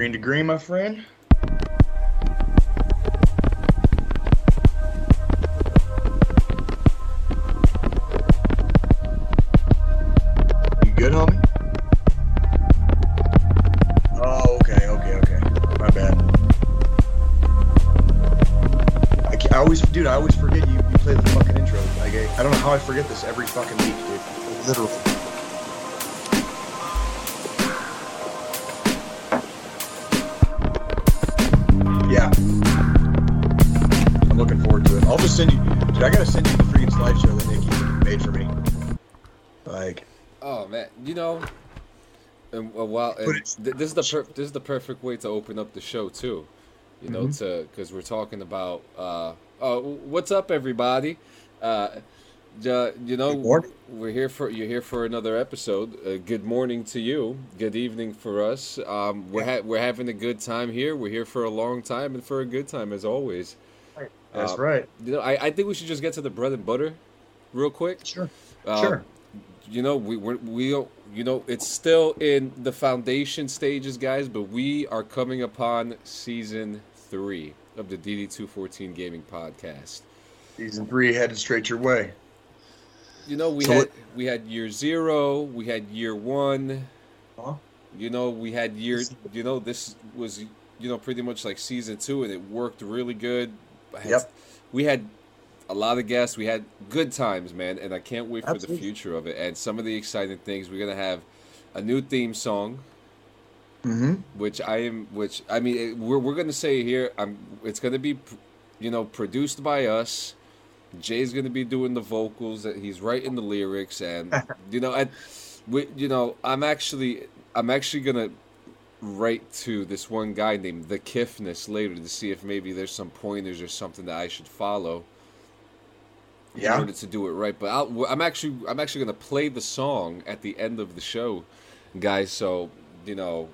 Green to green, my friend. You good, homie? Oh, okay, okay, okay. My bad. I, I always, dude, I always forget you, you play the fucking intro. Like, I, I don't know how I forget this every fucking th- this is the per- this is the perfect way to open up the show too, you know, Mhm. to because we're talking about uh oh what's up everybody, uh, you know we're here for you're here for another episode. Uh, good morning to you. Good evening for us. Um, we're ha- we're having a good time here. We're here for a long time and for a good time as always. that's Uh, right. You know, I, I think we should just get to the bread and butter, real quick. Sure. Um, Sure. You know, we we're, we don't. You know, it's still in the foundation stages, guys. But we are coming upon season three of the DD two fourteen Gaming Podcast. Season three headed straight your way. You know, we So had what- we had year zero, we had year one. Huh? You know, we had year. You know, this was you know pretty much like season two, and it worked really good. Had- Yep. We had a lot of guests. We had good times, man, and I can't wait for Absolutely. the future of it. And some of the exciting things we're gonna have a new theme song, Mm-hmm. which I am, which I mean, it, we're we're gonna say here. I'm. It's gonna be, you know, produced by us. Jay's gonna be doing the vocals. That he's writing the lyrics, and you know, and we, you know, I'm actually, I'm actually gonna write to this one guy named the Kiffness later to see if maybe there's some pointers or something that I should follow in Yeah. order to do it right. But I'll, I'm actually I'm actually gonna play the song at the end of the show, guys. So you know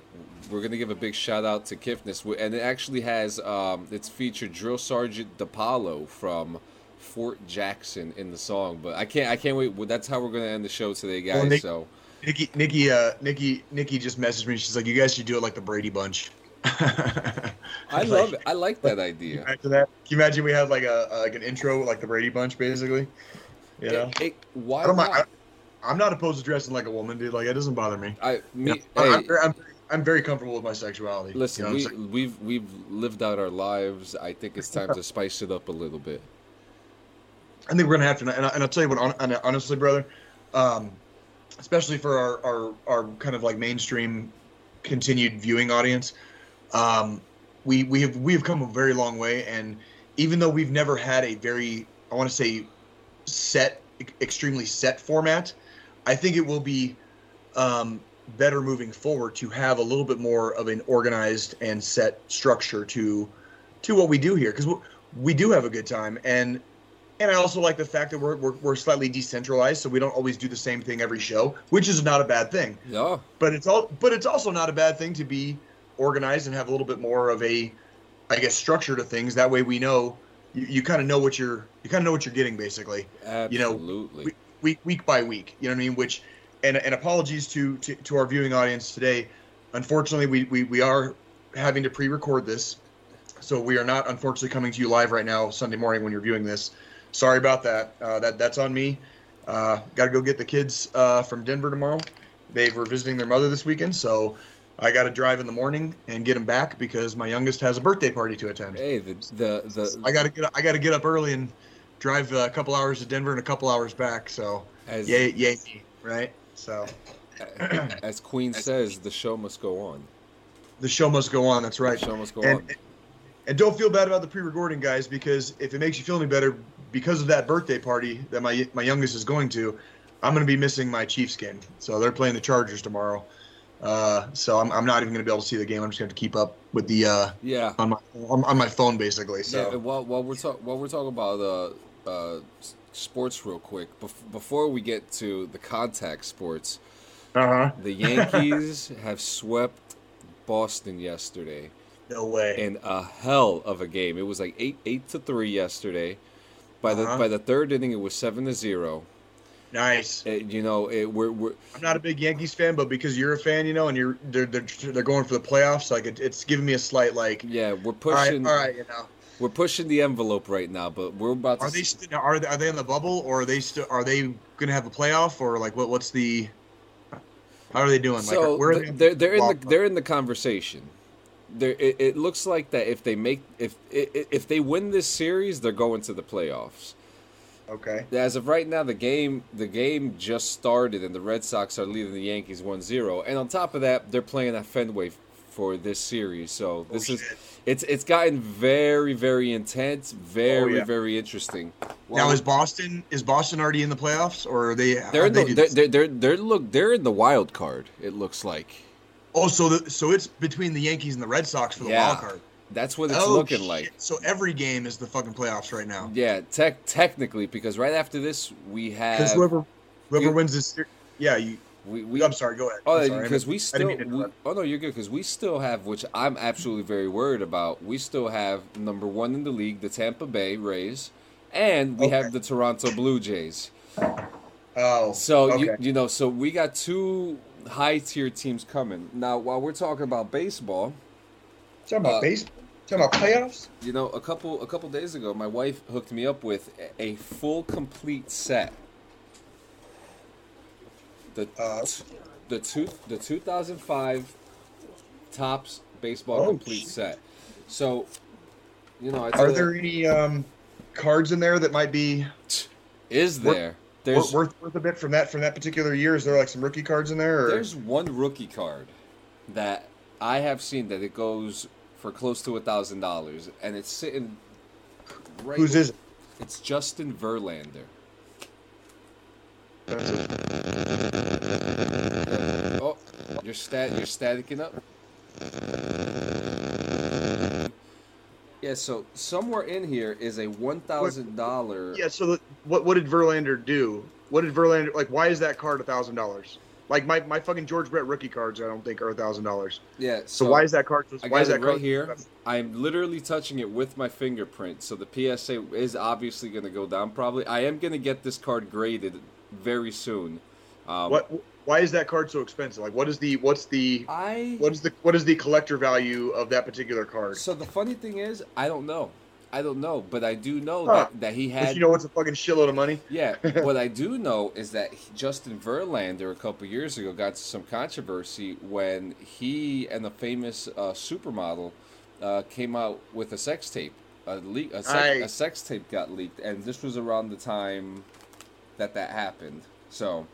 we're gonna give a big shout out to Kiffness, and it actually has um, it's featured Drill Sergeant Depalo from Fort Jackson in the song. But I can't I can't wait. That's how we're gonna end the show today, guys. Well, Nick- so Nikki, Nikki, uh, Nikki, Nikki just messaged me. She's like, "You guys should do it like the Brady Bunch." I Like, love it. I like that Can you idea. imagine that? Can you imagine we had like a like an intro like the Brady Bunch, basically? You know, Hey, hey, why I mind, I, I'm not opposed to dressing like a woman, dude. Like it doesn't bother me. I You me know, I- I'm, very- I'm, I'm very comfortable with my sexuality. Listen, you know we, we've we've lived out our lives. I think it's time to spice it up a little bit. I think we're gonna have to, and, I, and I'll tell you what, hon- hon- honestly, brother, um, especially for our, our our kind of like mainstream continued viewing audience, um, we we have we have come a very long way, and even though we've never had a very, I want to say, set, extremely set format, I think it will be um, better moving forward to have a little bit more of an organized and set structure to to what we do here because we do have a good time and and I also like the fact that we're, we're, we're slightly decentralized, so we don't always do the same thing every show, which is not a bad thing. Yeah, But it's all but it's also not a bad thing to be organized and have a little bit more of a, I guess, structure to things. That way we know you, you kind of know what you're you kind of know what you're getting basically, You know, absolutely. week week by week. You know what I mean? Which and and apologies to to, to our viewing audience today. Unfortunately, we, we we are having to pre-record this, so we are not unfortunately coming to you live right now Sunday morning when you're viewing this. Sorry about that. Uh, that that's on me. Uh, Got to go get the kids uh, from Denver tomorrow. They were visiting their mother this weekend, so I got to drive in the morning and get him back because my youngest has a birthday party to attend. hey, the the the I got to get I got to get up early and drive a couple hours to Denver and a couple hours back. So as yay yay right? So as Queen says, the show must go on. the show must go on. That's right. The show must go And, on. and don't feel bad about the pre-recording, guys, because if it makes you feel any better, because of that birthday party that my my youngest is going to, I'm going to be missing my Chiefs game. So they're playing the Chargers tomorrow. Uh, so I'm, I'm not even going to be able to see the game. I'm just going to have to keep up with the uh, Yeah. on my on, on my phone basically. Yeah, So and while while we're talk while we're talking about uh, uh, sports real quick, bef- before we get to the contact sports, uh huh. the Yankees have swept Boston yesterday No way. in a hell of a game. It was like eight eight to three yesterday. By the Uh-huh. by the third inning, it was seven to zero. Nice. It, you know, it, we're we're I'm not a big Yankees fan, but because you're a fan, you know, and you're they're they're, they're going for the playoffs, like it, it's giving me a slight like. yeah we're pushing all right, you know. we're pushing the envelope right now, but we're about to. Are they s- st- are they, are they in the bubble or are they still are they gonna have a playoff or like what what's the how are they doing? so like where are they? they're they're in the they're in the conversation. There, it, it looks like that if they make if if they win this series, they're going to the playoffs. Okay. As of right now, the game the game just started, and the Red Sox are leading the Yankees 1-0. And on top of that, they're playing at Fenway for this series. So oh, this Oh, is it's it's gotten very very intense, very Oh, yeah. very interesting. now is Boston is Boston already in the playoffs or are they? they're in they the do they're, they're, they're they're look they're in the wild card. It looks like oh, so the, so it's between the Yankees and the Red Sox for the Yeah. wild card. That's what it's oh, looking shit. like. So every game is the fucking playoffs right now. Yeah, tech technically because right after this we Because have whoever whoever you- wins this, yeah, you. we, we I'm sorry. Go ahead. Oh, I'm sorry. I because we still. didn't mean to We, oh no, you're good. Because we still have, which I'm absolutely very worried about. We still have number one in the league, the Tampa Bay Rays, and we Okay. have the Toronto Blue Jays. Oh, So okay. you you know, so we got two high tier teams coming. Now, while we're talking about baseball, talking about uh, baseball, talking about playoffs. you know, a couple a couple days ago, my wife hooked me up with a- full complete set. The Uh, the two the 2005 Topps baseball Oh, complete shit. set. So, you know, I Are there any um, cards in there that might be is there there's worth worth a bit from that from that particular year? Is there like some rookie cards in there? Or? there's one rookie card that I have seen that it goes for close to a thousand dollars, and it's sitting right. Whose is it? It's Justin Verlander. Oh, you're stat you're staticking up. Yeah, so somewhere in here is a one thousand dollar. Yeah. So the, what what did Verlander do? What did Verlander like? Why is that card a thousand dollars? Like my, my fucking George Brett rookie cards, I don't think are a thousand dollars. Yeah. So, why is that card? I Why is that right card here. I'm literally touching it with my fingerprint, so the PSA is obviously going to go down. Probably, I am going to get this card graded very soon. Um, What? Why is that card so expensive? Like, what is the what's the I what is the what is the collector value of that particular card? so the funny thing is, I don't know. I don't know, but I do know Huh. that, that he But had you know, it's a fucking shitload of money. Yeah, what I do know is that he- Justin Verlander a couple years ago got some controversy when he and a famous uh, supermodel uh, came out with a sex tape. A, leak, a, sex, Aye. a sex tape got leaked, and this was around the time that that happened. So,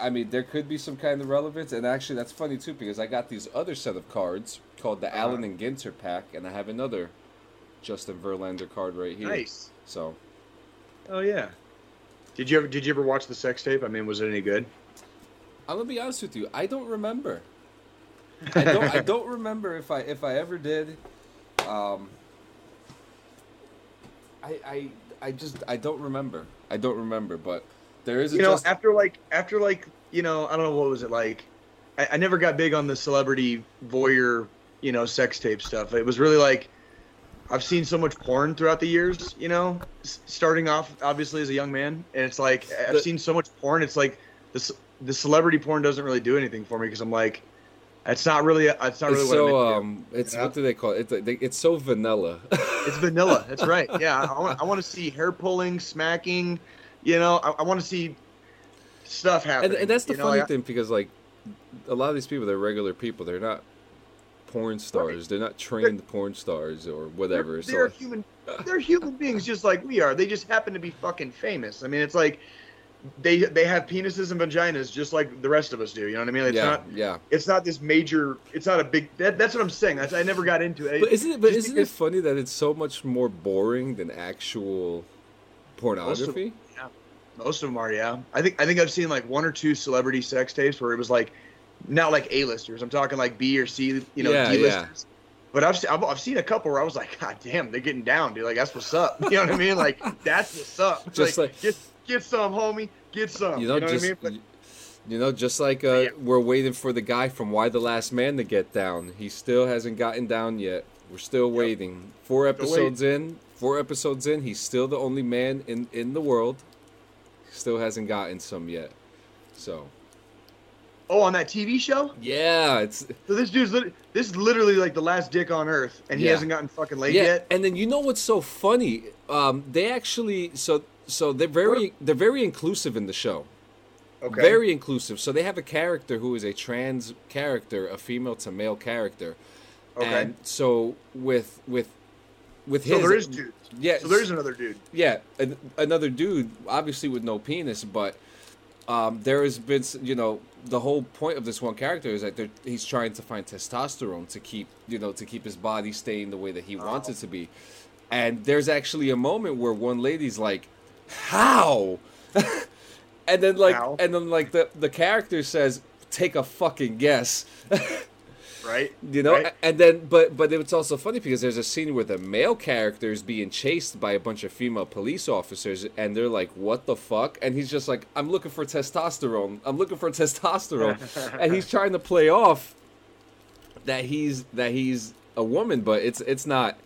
I mean, there could be some kind of relevance, and actually, that's funny too because I got these other set of cards called the Uh-huh. Allen and Ginter pack, and I have another Justin Verlander card right here. Nice. So. Oh yeah. Did you ever did you ever watch the sex tape? I mean, was it any good? I'm gonna be honest with you. I don't remember. I don't. I don't remember if I if I ever did. Um, I I I just I don't remember. I don't remember. But there is a you know, just, after like after like you know, I don't know what was it like. I, I never got big on the celebrity voyeur, you know, sex tape stuff. It was really like I've seen so much porn throughout the years, you know, s- starting off obviously as a young man, and it's like I've seen so much porn. It's like this the celebrity porn doesn't really do anything for me because I'm like, it's not really it's not really it's what so into. um. It's Yeah. what do they call it? It's it's so vanilla. It's vanilla. That's right. Yeah, I want I want to see hair pulling, smacking. You know, I, I want to see stuff and, and that's the you know, funny thing because like a lot of these people, they're regular people. They're not porn stars. They're not trained porn stars or whatever. They're, they're like- human. They're human beings just like we are. They just happen to be fucking famous. I mean, it's like they they have penises and vaginas just like the rest of us do. You know what I mean? It's yeah, not yeah. it's not this major. It's not a big. That, that's what I'm saying. That's, I never got into it. But isn't it? But Just isn't it funny that it's so much more boring than actual pornography? Yeah. Most of them are, yeah. I think I think I've seen like one or two celebrity sex tapes where it was like, not like A-listers. I'm talking like B or C, you know, Yeah, D-listers. But I've, I've I've seen a couple where I was like, God damn, they're getting down, dude. Like that's what's up. You know what I mean? Like that's what's up. It's Just like- get get some, homie, get some. you know, what just I mean? But, you know, just like uh, Yeah. we're waiting for the guy from Y: The Last Man to get down. He still hasn't gotten down yet. We're still Yep. waiting. Four episodes in. Four episodes in. He's still the only man in in the world. Still hasn't gotten some yet. So Oh, on that TV show. yeah, it's So this dude's lit- this is literally like the last dick on earth, and he Yeah. hasn't gotten fucking laid yeah. yet. And then you know what's so funny? Um, they actually so so they're very they're very inclusive in the show. Okay. Very inclusive. So they have a character who is a trans character, a female to male character. Okay. And so with with with his, so there is dudes. Yeah, So there's another dude. yeah, an, another dude, obviously with no penis, but um, there has been, you know, the whole point of this one character is that he's trying to find testosterone to keep, you know, to keep his body staying the way that he wants Oh. it to be. And there's actually a moment where one lady's like, "How?" and then like, How? and then like the the character says, "Take a fucking guess." right? You know, Right? and then but but it's also funny because there's a scene where the male character is being chased by a bunch of female police officers, and they're like, "What the fuck?" And he's just like, "I'm looking for testosterone. I'm looking for testosterone," and he's trying to play off that he's that he's a woman, but it's it's not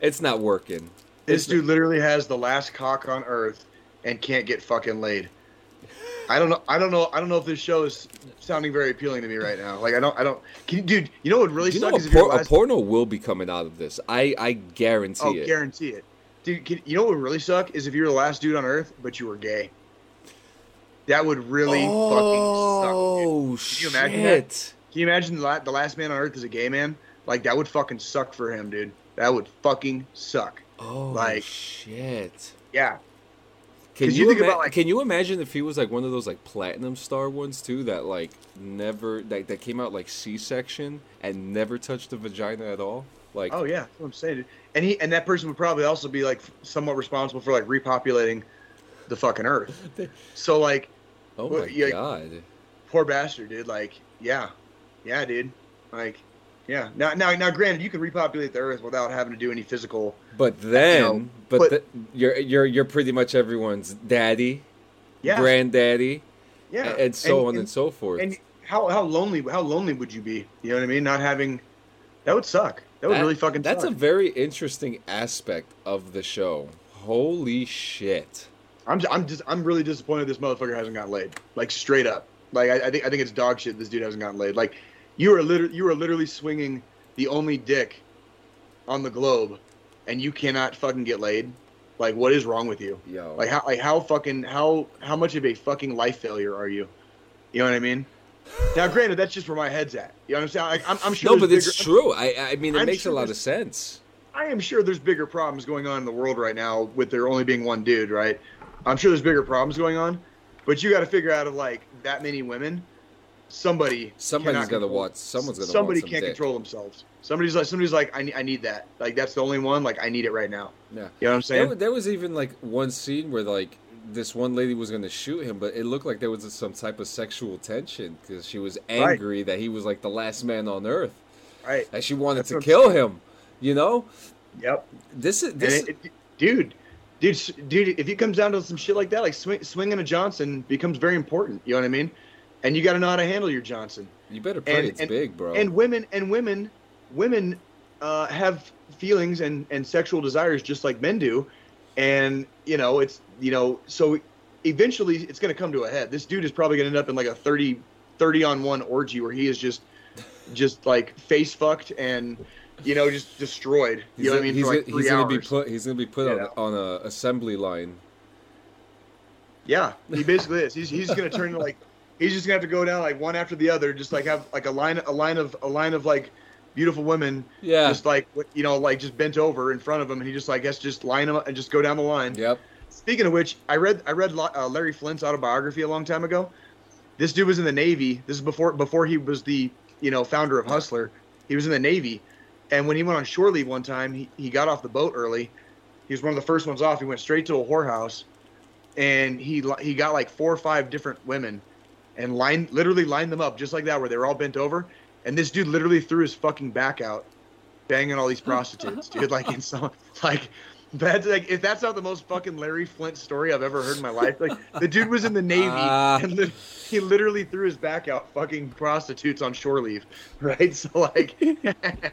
it's not working. This It's- dude literally has the last cock on earth and can't get fucking laid. I don't know. I don't know. I don't know if this show is sounding very appealing to me right now. Like I don't. I don't. Can you, dude? You know what would really you suck know, is a, por- a porno will be coming out of this. I I guarantee oh, it. guarantee it, dude. Can, you know what would really suck is if you're the last dude on earth, but you were gay. That would really oh fucking suck. shit! Oh, you imagine that? Can you imagine the, la- the last man on earth is a gay man? Like that would fucking suck for him, dude. That would fucking suck. Oh Like- shit! Yeah. Can you, you think ima- about, like- can you imagine if he was like one of those like platinum star ones too that like never that, that came out like C section and never touched the vagina at all? Like Oh yeah, that's what I'm saying. And he and that person would probably also be like somewhat responsible for like repopulating the fucking earth. So like, oh my yeah. god. poor bastard, dude. Like, yeah, yeah, dude. Like, yeah. Now, now, now. Granted, you can repopulate the earth without having to do any physical. But then, know, but, but- th- you're you're you're pretty much everyone's daddy, Yeah, granddaddy, yeah, and so on and, so forth. And how how lonely how lonely would you be? You know what I mean? Not having that would suck. That would That- really fucking. That's suck. a very interesting aspect of the show. Holy shit! I'm just, I'm just I'm really disappointed this motherfucker hasn't got laid. Like straight up. Like I, I think I think it's dog shit. This dude hasn't gotten laid. Like you are literally you are literally swinging the only dick on the globe, and you cannot fucking get laid. Like what is wrong with you? Yo, Like how like how fucking how how much of a fucking life failure are you? You know what I mean? Now, granted, that's just where my head's at. You know what I'm saying? Like, I'm, I'm sure. no, but it's bigger- true. I I mean, it I'm makes sure a lot of sense. I am sure there's bigger problems going on in the world right now with there only being one dude, right? I'm sure there's bigger problems going on, but you got to figure out of like that many women, somebody Somebody's cannot got to control- watch. Someone's to somebody can't dick. control themselves. Somebody's like somebody's like I need, I need that. Like that's the only one. Like I need it right now. Yeah. You know what I'm saying? wa- there was even like one scene where like this one lady was to shoot him, but it looked like there was some type of sexual tension because she was angry that he was like the last man on earth, right. and she wanted That's to kill him. You know, Yep. this is this. it, it- dude, dude, dude, if it comes down to some shit like that, like swing, swinging a Johnson becomes very important. You know what I mean? And you got to know how to handle your Johnson. you better pray and- it's and- big, bro. and women and women women uh, have feelings and, and sexual desires just like men do and you know it's you know so eventually it's going to come to a head this dude is probably going to end up in like a 30 30 on 1 orgy where he is just just like face fucked and you know just destroyed you he's know what i mean he's, like he's gonna be put. He's gonna be put You on, on a assembly line. yeah he basically is he's, he's going to turn into like he's just going to have to go down like one after the other just like have like a line a line of a line of like beautiful women Yeah. just like you know, like just bent over in front of him, and he just like guess just line them up and just go down the line. Yep. Speaking of which, I read I read uh, Larry Flynt's autobiography a long time ago. This dude was in the Navy. This is before before he was the you know founder of Hustler. He was in the Navy, and when he went on shore leave one time, he, he got off the boat early. He was one of the first ones off. He went straight to a whorehouse, and he he got like four or five different women, and lined literally lined them up just like that, where they were all bent over. And this dude literally threw his fucking back out, banging all these prostitutes, dude. Like in some like. That's like if that's not the most fucking Larry Flynt story I've ever heard in my life. Like the dude was in the Navy Ah. and li- he literally threw his back out fucking prostitutes on shore leave, right? So like,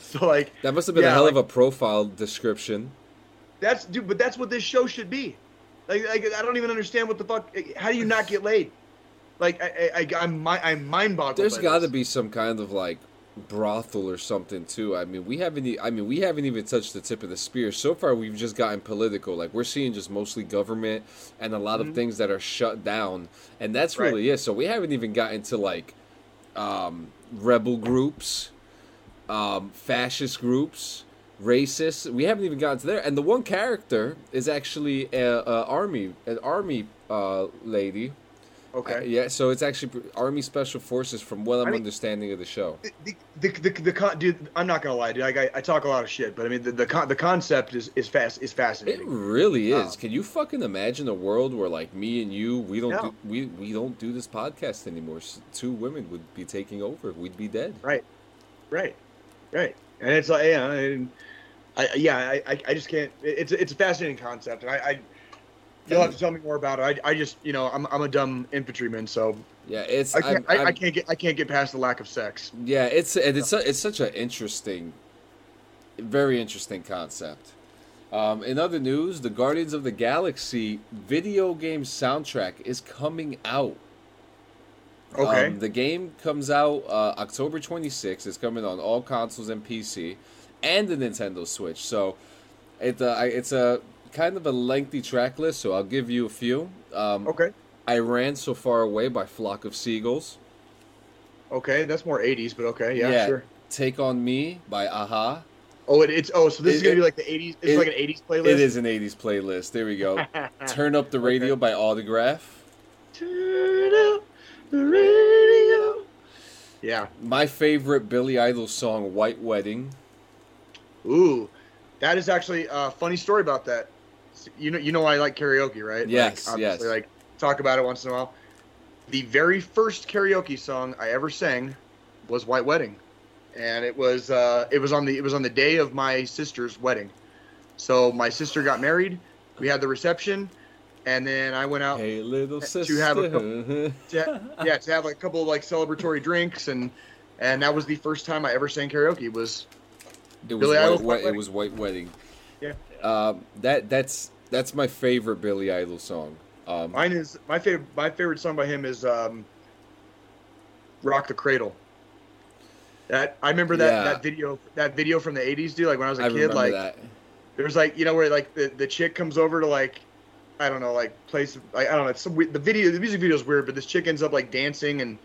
so like That must have been Yeah, a hell of a profile description. that's dude, but that's what this show should be. Like, like I don't even understand what the fuck. How do you not get laid? Like I, I, I am I'm mind boggled. There's got to be some kind of like brothel or something too. I mean, we haven't. I mean, we haven't even touched the tip of the spear. So far, we've just gotten political. Like we're seeing just mostly government and a lot of Mhm. things that are shut down, and that's Right. really it. So we haven't even gotten to like um, rebel groups, um, fascist groups. Racists. We haven't even gotten to there, and the one character is actually a, a army, an army uh, lady. Okay. Uh, yeah, so it's actually Army Special Forces, from what I'm I mean- understanding of the show. The, the, the, the, con- dude, I'm not gonna lie, dude. Like, I, I talk a lot of shit, but I mean, the the, con- the concept is is fast is fascinating. It really is. Oh. Can you fucking imagine a world where like me and you, we don't No. do, we we don't do this podcast anymore? Two women would be taking over. We'd be dead. Right, right, right. And it's like, yeah, and I, yeah, I, I, I just can't. It's it's a fascinating concept, and I, I you'll have to tell me more about it. I, I just, you know, I'm I'm a dumb infantryman, so Yeah, it's I can't, I'm- I, I I'm- can't get I can't get past the lack of sex. yeah, it's and it's su- it's such an interesting, very interesting concept. Um, in other news, the Guardians of the Galaxy video game soundtrack is coming out. Okay. Um, the game comes out uh, October 26th. It's coming on all consoles and PC, and the Nintendo Switch. So, it uh, it's a kind of a lengthy track list. So I'll give you a few. Um, okay. I ran so far away by Flock of Seagulls. Okay. That's more 80s, but okay. Yeah. Sure. Take on Me by a-ha. Oh, it, it's oh, so this It- is gonna be like the 80s. It's it- like an 80s playlist. It is an 80s playlist. There we go. Turn Up the Radio by Autograph. Turn up the radio. Yeah. My favorite Billy Idol song, White Wedding. Ooh, that is actually a funny story about that. You know, you know, I like karaoke, right? Yes, like, obviously, yes. Like talk about it once in a while. The very first karaoke song I ever sang was "White Wedding," and it was uh, it was on the it was on the day of my sister's wedding. So my sister got married. We had the reception, and then I went out Hey, little to sister. have a to, yeah to have like a couple of like celebratory drinks and and that was the first time I ever sang karaoke was It was Billy white, Idol's White It was White Wedding. Yeah. Um, that that's that's my favorite Billy Idol song. Um, Mine is my favorite. My favorite song by him is um, "Rock the Cradle." That I remember that Yeah. that video that video from the '80s, dude. Like when I was a I kid, like that. there's like you know where like the, the chick comes over to like I don't know like place like I don't know it's some weird, the video the music video is weird, but this chick ends up like dancing and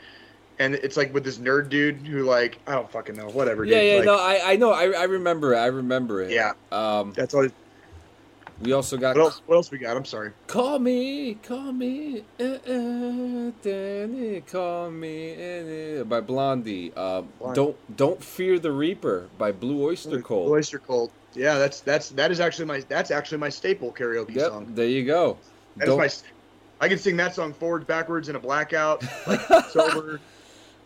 and it's like with this nerd dude who like I don't fucking know whatever. Yeah, dude. yeah, like, no, I, I know, I, I remember it, I remember it. Yeah. Um, That's all. We also got What else? What else we got? I'm sorry. "Call Me, Call Me, uh, uh, Danny, Call Me" uh, by Blondie. Uh, Blondie. don't Don't Fear the Reaper by Blue Oyster Cult. Oyster Cult. Yeah, that's that's that is actually my that's actually my staple karaoke Yep, song. there you go. That my. I can sing that song forwards, backwards, in a blackout, like sober.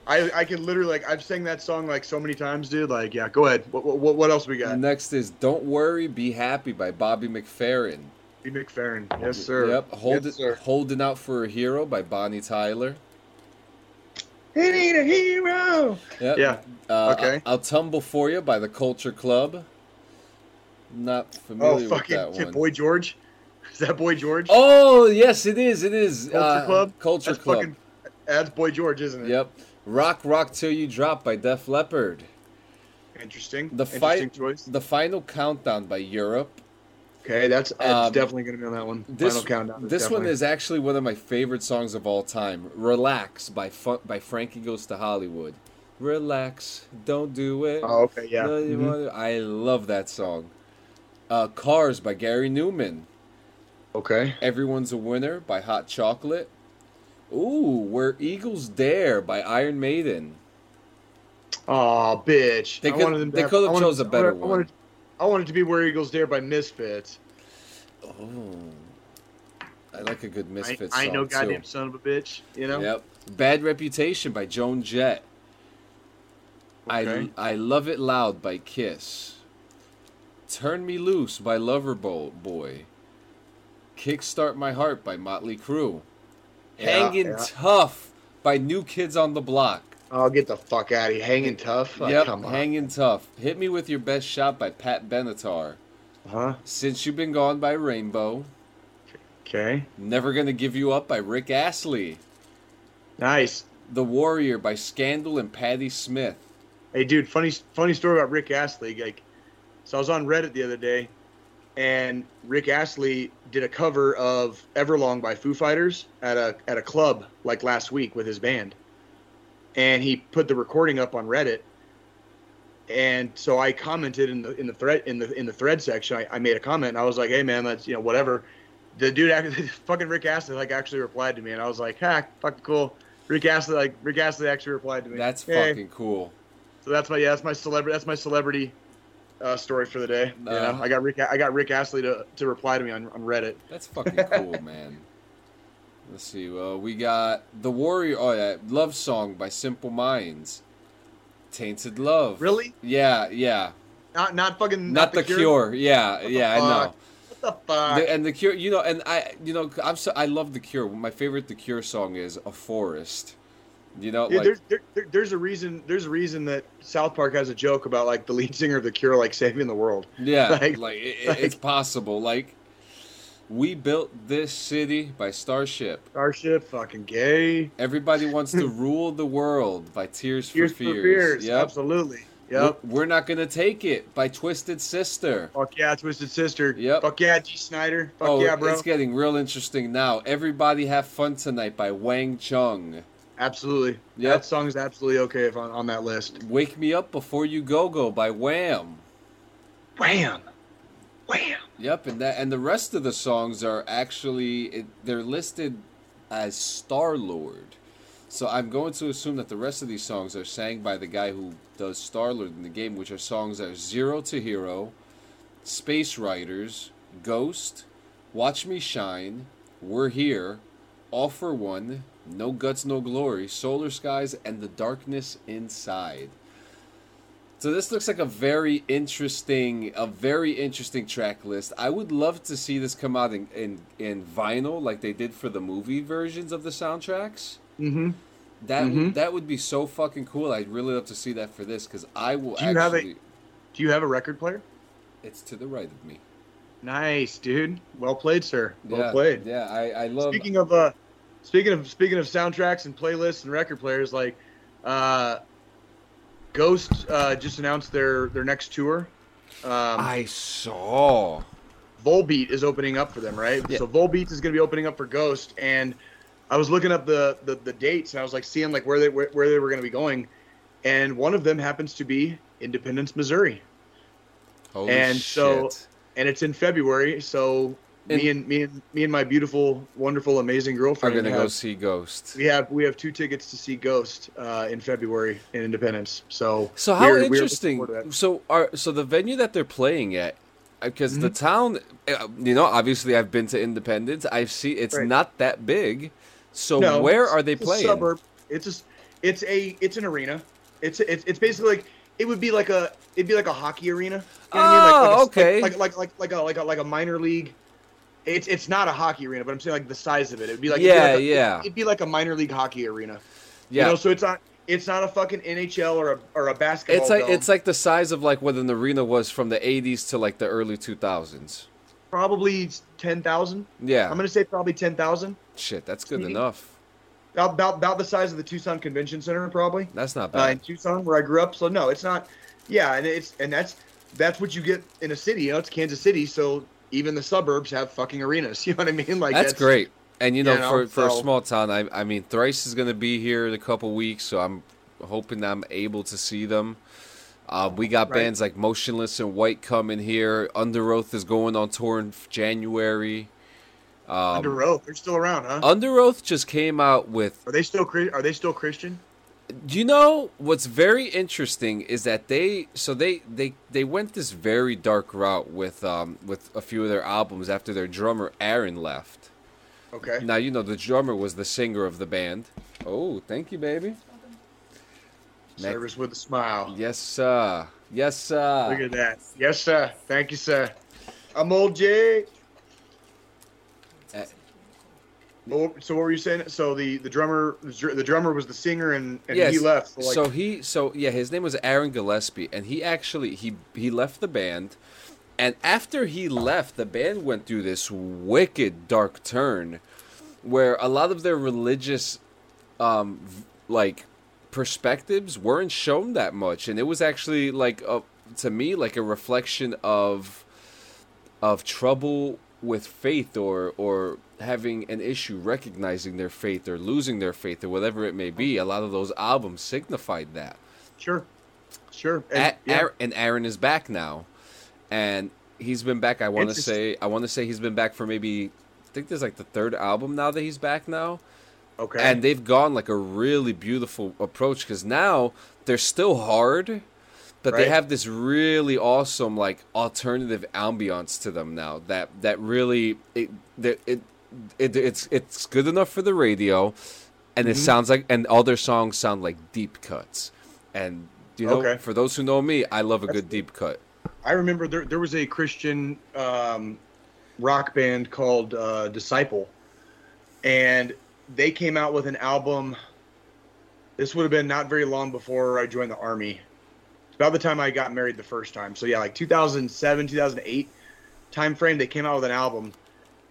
I I can literally like I've sang that song like so many times, dude. Like, yeah, go ahead. What what, what else we got? Next is "Don't Worry, Be Happy" by Bobby McFerrin. B. McFerrin. Yes, sir. Yep, Hold yes, it, sir. "Holding Out for a Hero" by Bonnie Tyler. He need a hero. Yep. Yeah. Uh, Okay. I'll, I'll tumble for you by the Culture Club. Not familiar Oh, with fucking that one. Boy George. Is that Boy George? Oh yes, it is. It is Culture uh, Club. Culture that's Club. fucking. That's Boy George, isn't it? Yep. Rock, rock till you drop by Def Leppard. Interesting. The Interesting choice. The final countdown by Europe. Okay, that's, that's Um, definitely gonna be on that one. This Final countdown. this one is actually one of my favorite songs of all time. Relax by Fu- by Frankie Goes to Hollywood. Relax, don't do it. Oh, okay, yeah. No, Mhm. wanna- I love that song. Uh, Cars by Gary Numan. Okay. Everyone's a Winner by Hot Chocolate. Ooh, Where Eagles Dare by Iron Maiden. Oh, bitch. They I could- wanted them to they have- could have I wanted- chose a I better I wanted, I wanted to be Where Eagles Dare by Misfits. Oh, I like a good I, Misfits I song know goddamn too. son of a bitch, you know? Yep. Bad Reputation by Joan Jett. Okay. I I Love It Loud by Kiss. Turn Me Loose by Loverboy Boy. Kickstart My Heart by Motley Crue. Hanging yeah. Tough by New Kids on the Block. Oh, get the fuck out of here. Hanging tough? Oh, yep, come on. Hanging Tough. Hit Me With Your Best Shot by Pat Benatar. Huh? Since You've Been Gone by Rainbow. Okay. Never Gonna Give You Up by Rick Astley. Nice. The Warrior by Scandal and Patti Smith. Hey, dude, funny funny story about Rick Astley. Like, so I was on Reddit the other day, and Rick Astley did a cover of Everlong by Foo Fighters at a at a club like last week with his band, and he put the recording up on Reddit. And so I commented in the in the thread in the in the thread section. I, I made a comment. And I was like, "Hey, man, that's you know whatever." The dude, actually, fucking Rick Astley, like actually replied to me, and I was like, "Ha, fucking cool." Rick Astley, like Rick Astley, actually replied to me. That's Hey. fucking cool. So that's my yeah, that's my celebrity that's my celebrity uh, story for the day. You know, Uh-huh. I got Rick I got Rick Astley to, to reply to me on, on Reddit. That's fucking cool, man. Let's see. Well, we got The Warrior. Oh, yeah. Love Song by Simple Minds. Tainted Love. Really? Yeah, yeah. Not not fucking Not, the, cure. Yeah, What yeah, I know. What the fuck? The, and the Cure, you know, and I, you know, I'm so I love the Cure. My favorite the Cure song is "A Forest." You know, Dude, like there's there, there- there's a reason there's a reason that South Park has a joke about like the lead singer of the Cure like saving the world. yeah, like- like, it, it- it's possible. Like we built this city by Starship. Starship, fucking gay. Everybody wants to rule the world by Tears, Tears for fears. for Fears. fears. Yep. Absolutely. Yep. We're, we're not gonna take it by Twisted Sister. Fuck yeah, Twisted Sister. Yep. Fuck yeah, Dee Snider. Fuck oh, yeah, bro. it's getting real interesting now. Everybody have fun tonight by Wang Chung. Absolutely. Yep. That song is absolutely okay if on, on that list. Wake Me Up Before You Go Go by Wham. Wham. Wham. Yep, and that and the rest of the songs are actually it, they're listed as Star Lord. So I'm going to assume that the rest of these songs are sang by the guy who does Star Lord in the game, which are songs that are Zero to Hero, Space Riders, Ghost, Watch Me Shine, We're Here, All for One, No Guts, No Glory, Solar Skies, and The Darkness Inside. So this looks like a very interesting, a very interesting track list. I would love to see this come out in, in, in vinyl, like they did for the movie versions of the soundtracks. Mm-hmm. That Mhm. that would be so fucking cool. I'd really love to see that for this because I will Do you have a- actually. Do you have a record player? It's to the right of me. Nice, dude. Well played, sir. Well yeah, played. Yeah, I, I love. Speaking of uh, speaking of speaking of soundtracks and playlists and record players, like uh, Ghost uh, just announced their their next tour. Um, I saw. Volbeat is opening up for them, right? Yeah. So Volbeat is going to be opening up for Ghost, and I was looking up the, the the dates, and I was like seeing like where they where, where they were going to be going, and one of them happens to be Independence, Missouri, Holy And so- and it's in February. So me and me and me and my beautiful, wonderful, amazing girlfriend are girlfriend gonna go see Ghost. we have we have two tickets to see Ghost uh, in February in Independence. So So how we're- we're interesting. to that. So are so the venue that they're playing at, because the Mm-hmm. town, uh, you know, obviously I've been to Independence. I've seen it's Right. not that big. So No, where are they playing? suburb. It's a, it's a, it's an arena. It's it's, it's basically like it would be like a it'd be like a hockey arena. You know what I mean? Like, like Oh, a, okay. Like, like like like a like a like a minor league. It's it's not a hockey arena, but I'm saying like the size of it. It'd be like it'd be Yeah, like a- yeah. It'd be like a minor league hockey arena. Yeah, You know, so it's not it's not a fucking NHL or a or a basketball. it's like dome. it's like the size of like what an arena was from the '80s to like the early 2000s. probably ten thousand. Yeah, I'm gonna say probably ten thousand. shit, that's good Mhm. enough. About, about about the size of the Tucson Convention Center, probably. That's not uh, in. Tucson, where I grew up. So no, it's not. Yeah, and it's and that's that's what you get in a city. You know, it's Kansas City, so even the suburbs have fucking arenas. You know what I mean? Like that's, great. And you know, you know, for for a small town, I I mean, Thrice is gonna be here in a couple weeks, so I'm hoping that I'm able to see them. Uh, we got Right. bands like Motionless In White coming here. Under Oath is going on tour in January. Um, Under Oath, they're still around, huh? Under Oath just came out with Are they still Are they still Christian? You know what's very interesting is that they so they they they went this very dark route with um with a few of their albums after their drummer Aaron left. Okay. Now you know the drummer was the singer of the band. Oh, thank you, baby. Next. Service with a smile. Yes, sir. Yes, sir. Look at that. Yes, sir. Thank you, sir. I'm old Jay. Uh, Oh, so what were you saying? So the the drummer the drummer was the singer and, and Yes. he left. So, like, so he so yeah his name was Aaron Gillespie and he actually he he left the band And after he left, the band went through this wicked dark turn where a lot of their religious um like perspectives weren't shown that much and it was actually like a, to me like a reflection of of trouble with faith or or having an issue recognizing their faith or losing their faith or whatever it may be a lot of those albums signified that Sure. Sure. And, yeah. Aaron, and Aaron is back now, and he's been back. I want to say, I want to say he's been back for maybe, I think there's like the third album now that he's back now, Okay. and they've gone like a really beautiful approach because now they're still hard, but they have this really awesome like alternative ambiance to them now that that really it that it, it it's it's good enough for the radio, and it Mhm. sounds like and all their songs sound like deep cuts, and you know Okay. for those who know me, I love a That's good deep cut. I remember there there was a Christian um, rock band called uh, Disciple, and they came out with an album. This would have been not very long before I joined the army. About the time I got married the first time. So yeah, like 2007, 2008 time frame. They came out with an album,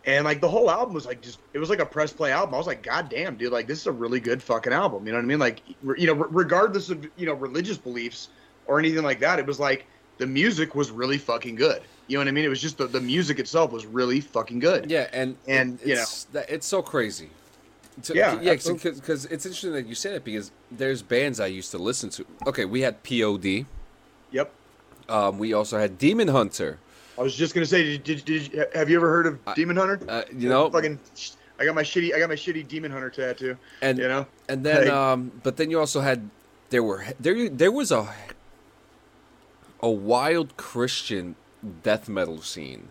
and like the whole album was like just it was like a press play album. I was like, God damn, dude, like this is a really good fucking album. You know what I mean? Like you know, re- regardless of you know religious beliefs or anything like that, it was like the music was really fucking good. You know what I mean? It was just the, the music itself was really fucking good. Yeah, and And, you that, it's so crazy. Yeah, yeah, because it's interesting that you say that because there's bands I used to listen to. Okay, we had POD. Yep. Um, we also had Demon Hunter. I was just gonna say, did, did, did have you ever heard of I- Demon Hunter? Uh, you know, fucking. I got my shitty. I got my shitty Demon Hunter tattoo. and You know. and then Like- um, but then you also had there were there there was a a wild Christian death metal scene.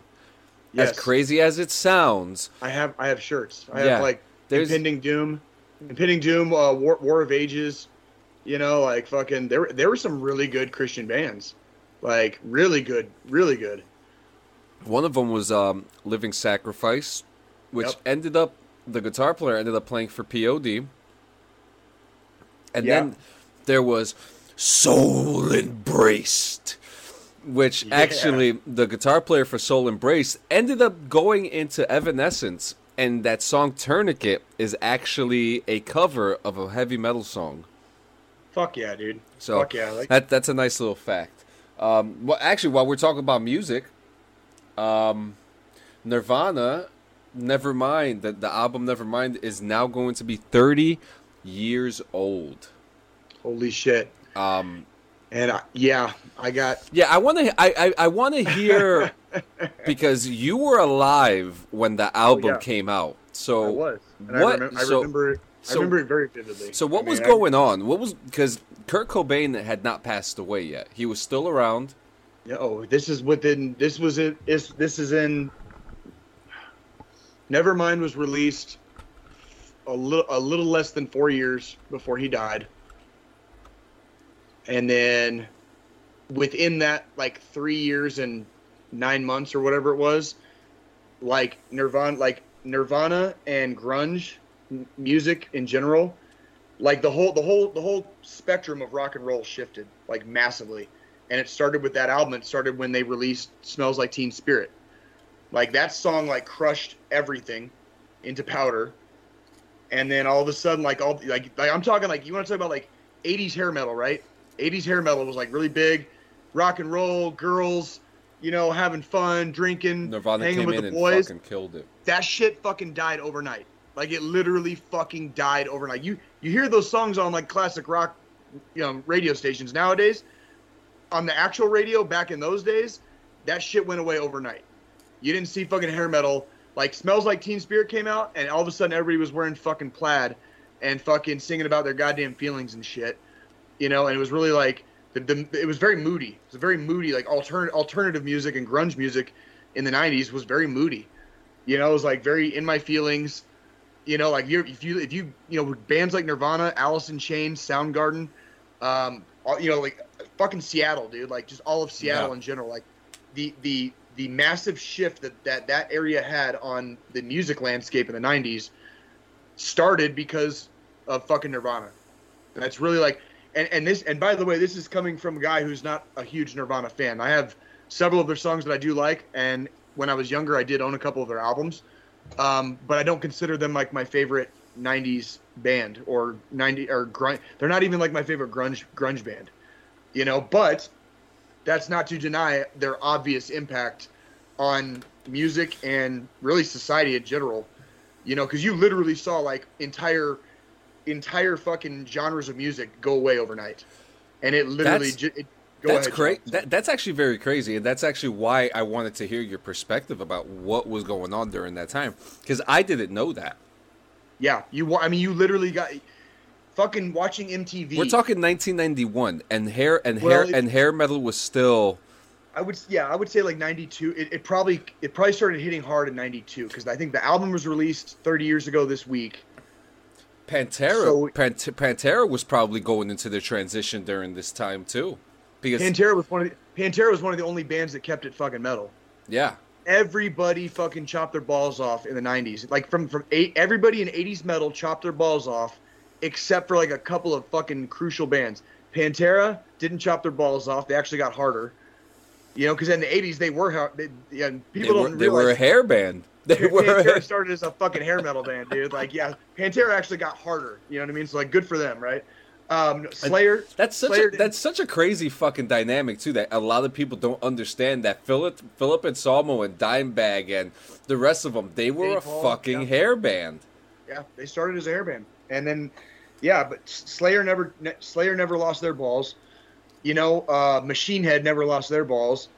Yes. As crazy as it sounds, I have. I have shirts. I Yeah, have like there's- Impending Doom, Impending Doom, uh, War, War of Ages. You know, like fucking. There, there were some really good Christian bands, like really good, really good. One of them was um, Living Sacrifice, which Yep. ended up the guitar player ended up playing for POD. And Yeah. then there was Soul Embraced, which Yeah. actually the guitar player for Soul Embraced ended up going into Evanescence, and that song Tourniquet is actually a cover of a heavy metal song. Fuck yeah, dude. So Fuck yeah, like that that's a nice little fact. Um, well, actually, while we're talking about music, um, Nirvana, Nevermind, the, the album Nevermind is now going to be 30 years old. holy shit. Um, And I, yeah, I got yeah, I want to I, I, I want to hear because you were alive when the oh, album Oh, yeah. came out. So I was. And what- I, remem- I so- remember it. so- I remember it very vividly. So what I mean, was going on? What was because Kurt Cobain had not passed away yet. He was still around. Yeah, oh, this is within. This was it. Is this is in? Nevermind was released a little a little less than four years before he died, and then within that, like three years and nine months or whatever it was, like Nirvana, like Nirvana and grunge music in general, like the whole the whole the whole spectrum of rock and roll shifted like massively and it started with that album. It started when they released "Smells Like Teen Spirit." Like that song, like crushed everything into powder, and then all of a sudden, like all like, like I'm talking like you want to talk about like '80s hair metal, right? '80s hair metal was like really big, rock and roll, girls, you know, having fun, drinking, Nirvana hanging came with the boys. fucking killed it. That shit fucking died overnight. Like it literally fucking died overnight. You you hear those songs on like classic rock, you know, radio stations nowadays on the actual radio back in those days, that shit went away overnight. You didn't see fucking hair metal. Like Smells Like Teen Spirit came out, and all of a sudden everybody was wearing fucking plaid and fucking singing about their goddamn feelings and shit. You know, and it was really like the, the it was very moody. It was very moody, like altern, alternative music and grunge music in the '90s was very moody. You know, it was like very in my feelings. You know, like you if you if you you know bands like Nirvana, Alice in Chains, Soundgarden, um, all, you know, like fucking Seattle, dude. Like just all of Seattle Yeah. in general. Like the the the massive shift that, that that area had on the music landscape in the '90s started because of fucking Nirvana. And that's really like, and and this and by the way, this is coming from a guy who's not a huge Nirvana fan. I have several of their songs that I do like, and when I was younger, I did own a couple of their albums. Um, but I don't consider them like my favorite '90s band or '90 or grunge. They're not even like my favorite grunge grunge band, you know. But that's not to deny their obvious impact on music and really society in general. You know, because you literally saw like entire entire fucking genres of music go away overnight, and it literally. That's- Ju- it, go that's great. That, that's actually very crazy, and that's actually why I wanted to hear your perspective about what was going on during that time because I didn't know that. Yeah, you. I mean, you literally got fucking watching MTV. We're talking 1991, and hair and Well, hair it- and hair metal was still I would, yeah, I would say like '92. It, it probably, it probably started hitting hard in '92 because I think the album was released 30 years ago this week. Pantera. So- Pant- Pantera was probably going into the transition during this time too, because Pantera was one of the, Pantera was one of the only bands that kept it fucking metal. yeah, Everybody fucking chopped their balls off in the '90s. Like from from eight, everybody in '80s metal chopped their balls off, except for like a couple of fucking crucial bands. Pantera didn't chop their balls off. They actually got harder. You know, because in the '80s they were they, yeah, they people were, don't realize, they were a hair band. They were. Pantera started as a fucking hair metal band, dude. Like, yeah, Pantera actually got harder. You know what I mean? So like, good for them, right? Um, Slayer. That's such Slayer a, that's such a crazy fucking dynamic too that a lot of people don't understand that Philip Philip Anselmo and Dimebag and the rest of them they were Dave a Hall, fucking yeah. hair band. Yeah, they started as a hair band, and then yeah, but Slayer never Slayer never lost their balls. You know, uh, Machine Head never lost their balls.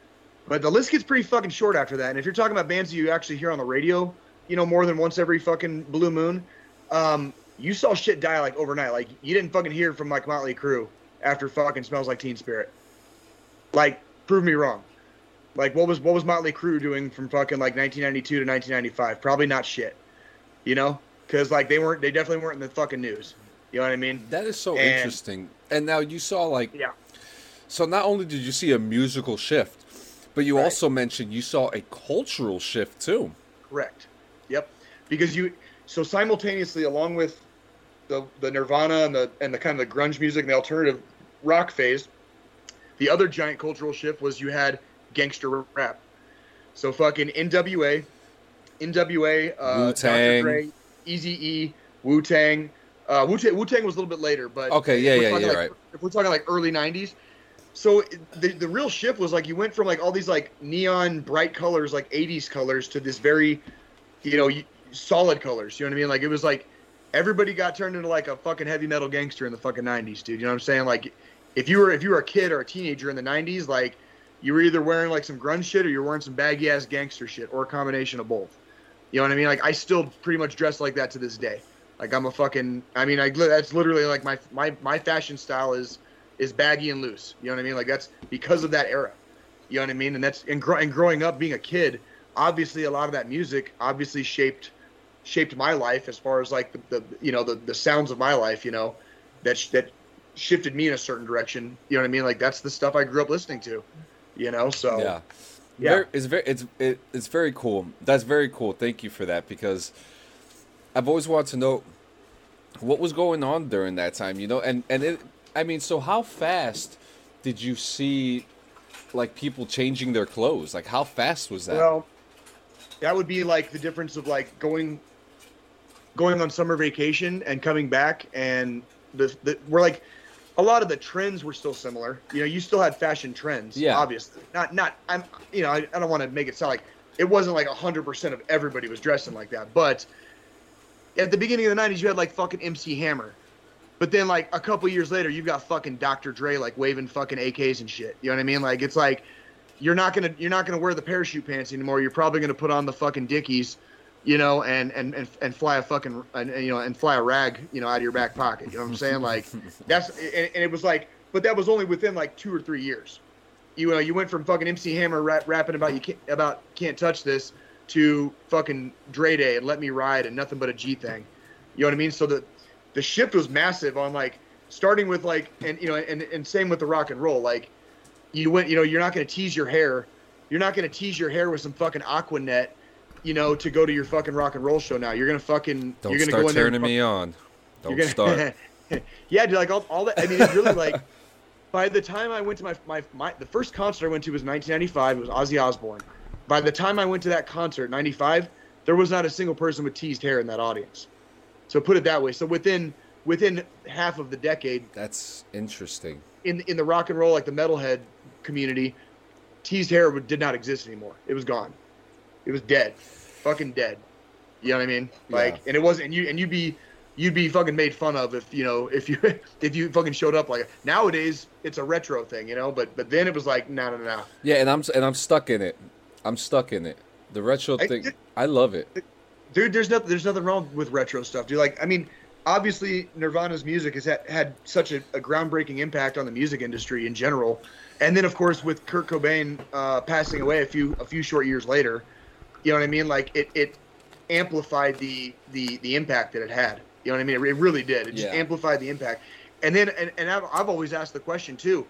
But the list gets pretty fucking short after that. And if you're talking about bands that you actually hear on the radio, you know, more than once every fucking blue moon, um, you saw shit die like overnight. Like you didn't fucking hear from like Motley Crue after fucking Smells Like Teen Spirit. Like, prove me wrong. Like what was what was Motley Crue doing from fucking like 1992 to 1995? Probably not shit. You know, because like they weren't they definitely weren't in the fucking news. You know what I mean? That is so And- interesting. And now you saw like Yeah. so not only did you see a musical shift, but you Right. also mentioned you saw a cultural shift too. Correct. Yep. Because you so simultaneously along with the the Nirvana and the and the kind of the grunge music and the alternative rock phase, the other giant cultural shift was you had gangster rap. So fucking NWA, NWA, uh, Wu-Tang. Dr. Dre, E, Wu Tang. Uh, Wu Tang was a little bit later, but Okay, yeah, yeah, yeah, like- right. If we're talking like early '90s, so the the real shift was like you went from like all these like neon bright colors, like '80s colors, to this very, you know, solid colors. You know what I mean? Like it was like everybody got turned into like a fucking heavy metal gangster in the fucking '90s, dude. You know what I'm saying? Like if you were if you were a kid or a teenager in the '90s, like you were either wearing like some grunge shit or you're wearing some baggy ass gangster shit, or a combination of both. You know what I mean? Like I still pretty much dress like that to this day. Like I'm a fucking. I mean, I that's literally like my my my fashion style is is baggy and loose. You know what I mean? Like that's because of that era. You know what I mean? And that's and, and growing up being a kid, obviously a lot of that music obviously shaped shaped my life as far as like the, the you know the the sounds of my life. You know that sh- that shifted me in a certain direction. You know what I mean? Like that's the stuff I grew up listening to. You know, so Yeah. Yeah. Very, it's very it's it, it's very cool. That's very cool. Thank you for that because I've always wanted to know what was going on during that time, you know? And and it I mean, so how fast did you see like people changing their clothes? Like how fast was that? Well, that would be like the difference of like going going on summer vacation and coming back and the, the we're like a lot of the trends were still similar. You know, you still had fashion trends, Yeah. obviously. Not not I'm you know, I, I don't want to make it sound like it wasn't like 100% of everybody was dressing like that, but at the beginning of the 90s you had like fucking MC Hammer. But then like a couple years later you've got fucking Dr. Dre like waving fucking AKs and shit. You know what I mean? Like it's like you're not gonna you're not gonna wear the parachute pants anymore. You're probably gonna put on the fucking dickies, you know, and and and, and fly a fucking and, and, you know and fly a rag, you know, out of your back pocket. You know what I'm saying? Like that's and, and it was like, but that was only within like two or three years. You know, you went from fucking MC Hammer rap, rapping about you can't, about can't touch this to fucking Dre Day and Let Me Ride and nothing but a G thing. You know what I mean? So the the shift was massive on like starting with like and you know and and same with the rock and roll like you went you know you're not going to tease your hair you're not going to tease your hair with some fucking Aqua Net you know to go to your fucking rock and roll show now you're going to fucking Don't you're going to start go in there turning me on. Don't you're start. gonna, yeah dude like all, all that i mean it's really like by the time I went to my, my my the first concert I went to was 1995. It was Ozzy Osbourne. By the time I went to that concert, 95, there was not a single person with teased hair in that audience. So put it that way. So within within half of the decade, That's interesting. in in the rock and roll like the metalhead community, teased hair would- did not exist anymore. It was gone. It was dead, fucking dead. You know what I mean? Like, Yeah. and it wasn't. And you and you'd be you'd be fucking made fun of if you know if you if you fucking showed up like nowadays it's a retro thing, you know. But but then it was like no no no. Yeah, and I'm and I'm stuck in it. I'm stuck in it. The retro I- thing, I love it. Dude there's nothing there's nothing wrong with retro stuff dude. Like i mean obviously nirvana's music has had, had such a, a groundbreaking impact on the music industry in general. And then of course with kurt cobain uh, passing away a few a few short years later you know what i mean? Like it it amplified the the the impact that it had. You know what i mean? It, it really did. It just Yeah. amplified the impact. And then and, and I've, I've always asked the question too.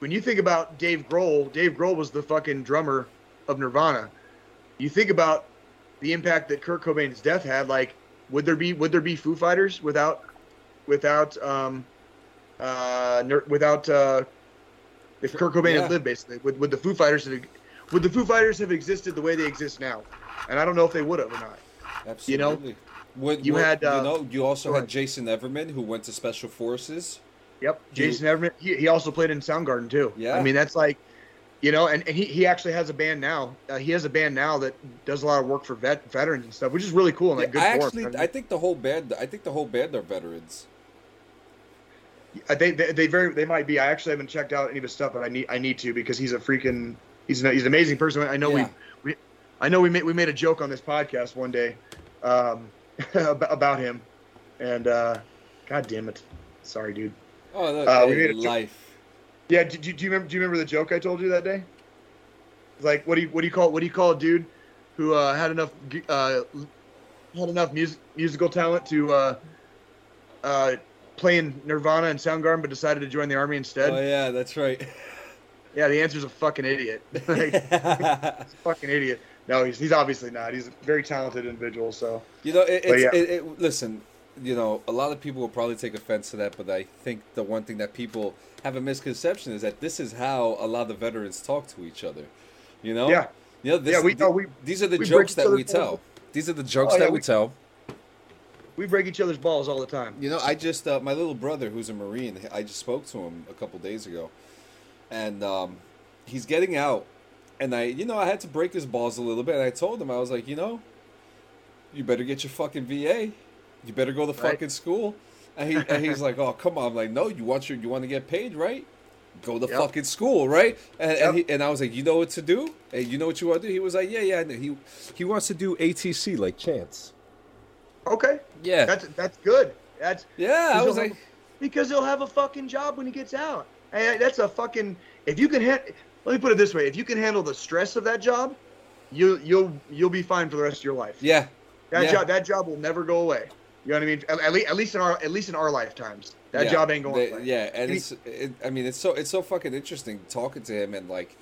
When you think about dave grohl dave grohl was the fucking drummer of nirvana. You think about the impact that Kurt Cobain's death had, like, would there be would there be Foo Fighters without without um uh ner- without uh if Kurt Cobain Yeah. had lived basically would, would the Foo Fighters have, would the Foo Fighters have existed the way they exist now? And I don't know if they would have or not. Absolutely. You Would, you would- had, uh, you know, you also had. Jason Everman who went to Special Forces. Yep. He- Jason Everman he, he also played in Soundgarden too. Yeah. I mean that's like you know, and, and he, he actually has a band now. Uh, he has a band now that does a lot of work for vet veterans and stuff, which is really cool and like good I for actually, him. I think the whole band, I think the whole band are veterans. I think they, they very they might be. I actually haven't checked out any of his stuff, but I need I need to because he's a freaking he's an, he's an amazing person. I know Yeah. we, we I know we made we made a joke on this podcast one day um, about, him, and uh, God damn it, sorry, dude. Oh, look, Uh, we made a life. Yeah, do, do, do you remember do you remember the joke I told you that day? Like what do you what do you call what do you call a dude who uh, had enough uh, had enough music musical talent to uh, uh, play in Nirvana and Soundgarden, but decided to join the army instead? Oh yeah, that's right. Yeah, the answer's a fucking idiot. like, he's a fucking idiot. No, he's, he's obviously not. He's a very talented individual. So You know, it, it's, yeah. it, it, listen, you know, a lot of people will probably take offense to that, but I think the one thing that people have a misconception is that this is how a lot of the veterans talk to each other. You know? Yeah. You know, this, Yeah, we- the- oh, we- these are the jokes that we tell. These are the jokes Oh, yeah, that we, we- tell. we break each other's balls all the time. You know, I just uh, my little brother, who's a Marine, I just spoke to him a couple days ago, and um, he's getting out, and I, you know, I had to break his balls a little bit, and I told him I was like, you know, you better get your fucking VA, you better go to Right. fucking school, and he and he's like, oh come on, I'm like, no, you want your you want to get paid, right? Go to Yep. fucking school, right? And Yep. and, he, and I was like, you know what to do? And you know what you want to do? He was like, yeah, yeah. He he wants to do ATC like Chance. Okay, Yeah, that's that's good. That's yeah. I because was he'll like, have- because he'll have a fucking job when he gets out. Hey, that's a fucking. If you can ha- let me put it this way: if you can handle the stress of that job, you you'll you'll be fine for the rest of your life. yeah, That yeah. job that job will never go away. You know what I mean? At, least at least in our at least in our lifetimes, that Yeah, job ain't going they- away. Yeah, and He- it's it, I mean it's so it's so fucking interesting talking to him and like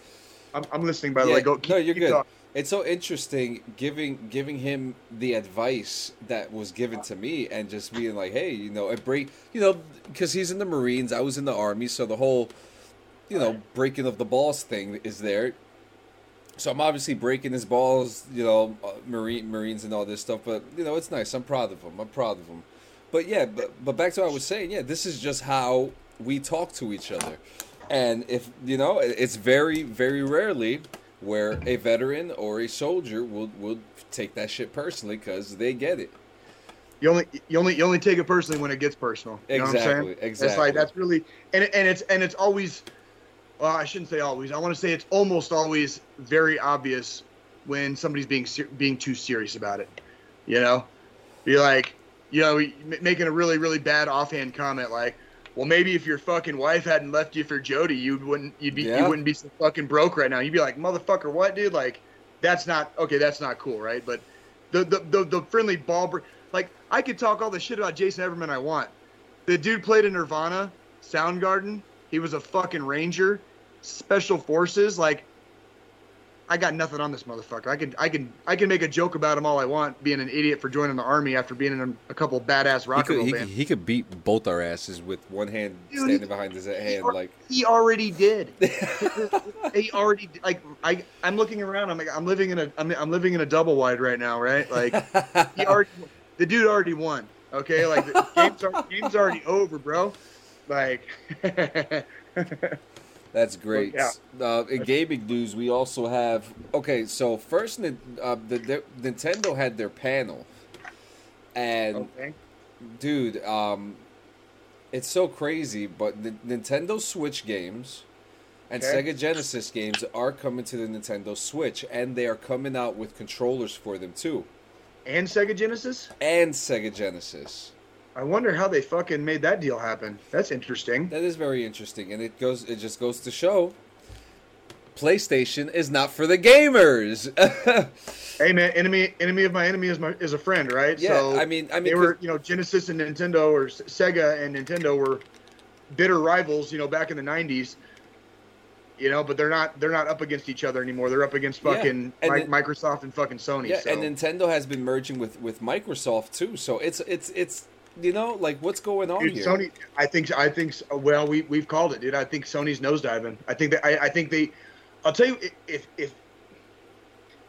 I'm, I'm listening by the yeah, way. Go. Keep, no, you're good. talking. It's so interesting giving giving him the advice that was given to me and just being like, hey, you know, and break, you know, because he's in the Marines, I was in the Army, so the whole, you know, breaking of the balls thing is there. So I'm obviously breaking his balls, you know, uh, Marine Marines and all this stuff. But you know, it's nice. I'm proud of him. I'm proud of him. But yeah, but, but back to what I was saying. Yeah, this is just how we talk to each other, and if you know, it's very very rarely where a veteran or a soldier will will take that shit personally because they get it. You only you only you only take it personally when it gets personal. You know what I'm Exactly, saying? It's exactly. like that's really and and it's and it's always. Well, I shouldn't say always. I want to say it's almost always very obvious when somebody's being ser- being too serious about it. You know, you're like, you know, making a really really bad offhand comment like, well, maybe if your fucking wife hadn't left you for Jody, you wouldn't you'd be Yeah. you wouldn't be so fucking broke right now. You'd be like, motherfucker, what, dude? Like, that's not okay. That's not cool, right? But the the the, the friendly ball break. Like I could talk all the shit about Jason Everman I want. The dude played in Nirvana, Soundgarden. He was a fucking ranger, special forces. Like I got nothing on this motherfucker. I can I can I can make a joke about him all I want, being an idiot for joining the army after being in a, couple badass He rock could, and roll he, could, bands. he could beat both our asses with one hand Dude, standing he- behind his he hand, al- like. He already did. he already like I I'm looking around. I'm like I'm living in a I'm, I'm living in a double wide right now, right? Like he already the dude already won. Okay, like the game's game's already over, bro. Like That's great. Yeah. Uh, in gaming news, we also have. Okay, so first, uh, the, the Nintendo had their panel, and okay. dude, um, it's so crazy. But the Nintendo Switch games and Okay. Sega Genesis games are coming to the Nintendo Switch, and they are coming out with controllers for them too, And Sega Genesis. and Sega Genesis. I wonder how they fucking made that deal happen. That's interesting. That is very interesting, and it goes. It just goes to show. PlayStation is not for the gamers. Hey man, enemy enemy of my enemy is my is a friend, right? Yeah, so I mean- I mean, they were you know Genesis and Nintendo or Sega and Nintendo were bitter rivals, you know, back in the '90s. You know, but they're not they're not up against each other anymore. They're up against Yeah, fucking and Mi- then- Microsoft and fucking Sony. Yeah, so. and Nintendo has been merging with with Microsoft too. So it's it's it's you know like what's going on Dude, here? Sony, I think, I think, well, we we've called it, dude. I think Sony's nosediving. I think that, I, I think they, I'll tell you, if if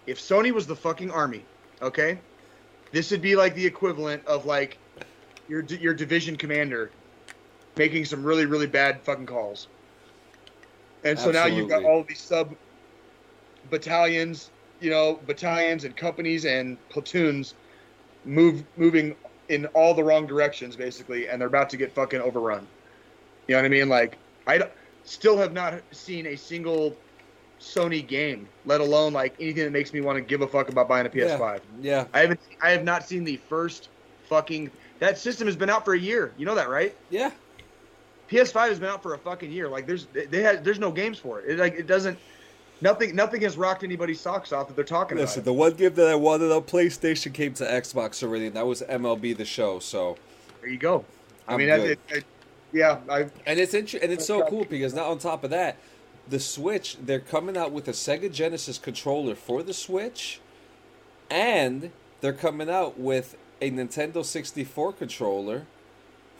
if Sony was the fucking army, okay, this would be like the equivalent of like your your division commander making some really really bad fucking calls, and so now you've got Absolutely. all these sub battalions, you know, battalions and companies and platoons move moving in all the wrong directions basically and they're about to get fucking overrun. You know what i mean? Like i still have not seen a single sony game let alone like anything that makes me want to give a fuck about buying a ps5 Yeah, i haven't i have not seen the first fucking that system has been out for a year. You know that right? Yeah. ps5 has been out for a fucking year. Like there's they had there's no games for it, it like it doesn't nothing nothing has rocked anybody's socks off that they're talking Listen, about Listen, the one game that I wanted on PlayStation came to Xbox already, and that was MLB The Show. So, there you go i I'm mean good. it, it, yeah i and it's int- and it's so cool because now on top of that, the Switch they're coming out with a Sega Genesis controller for the Switch, and they're coming out with a Nintendo 64 controller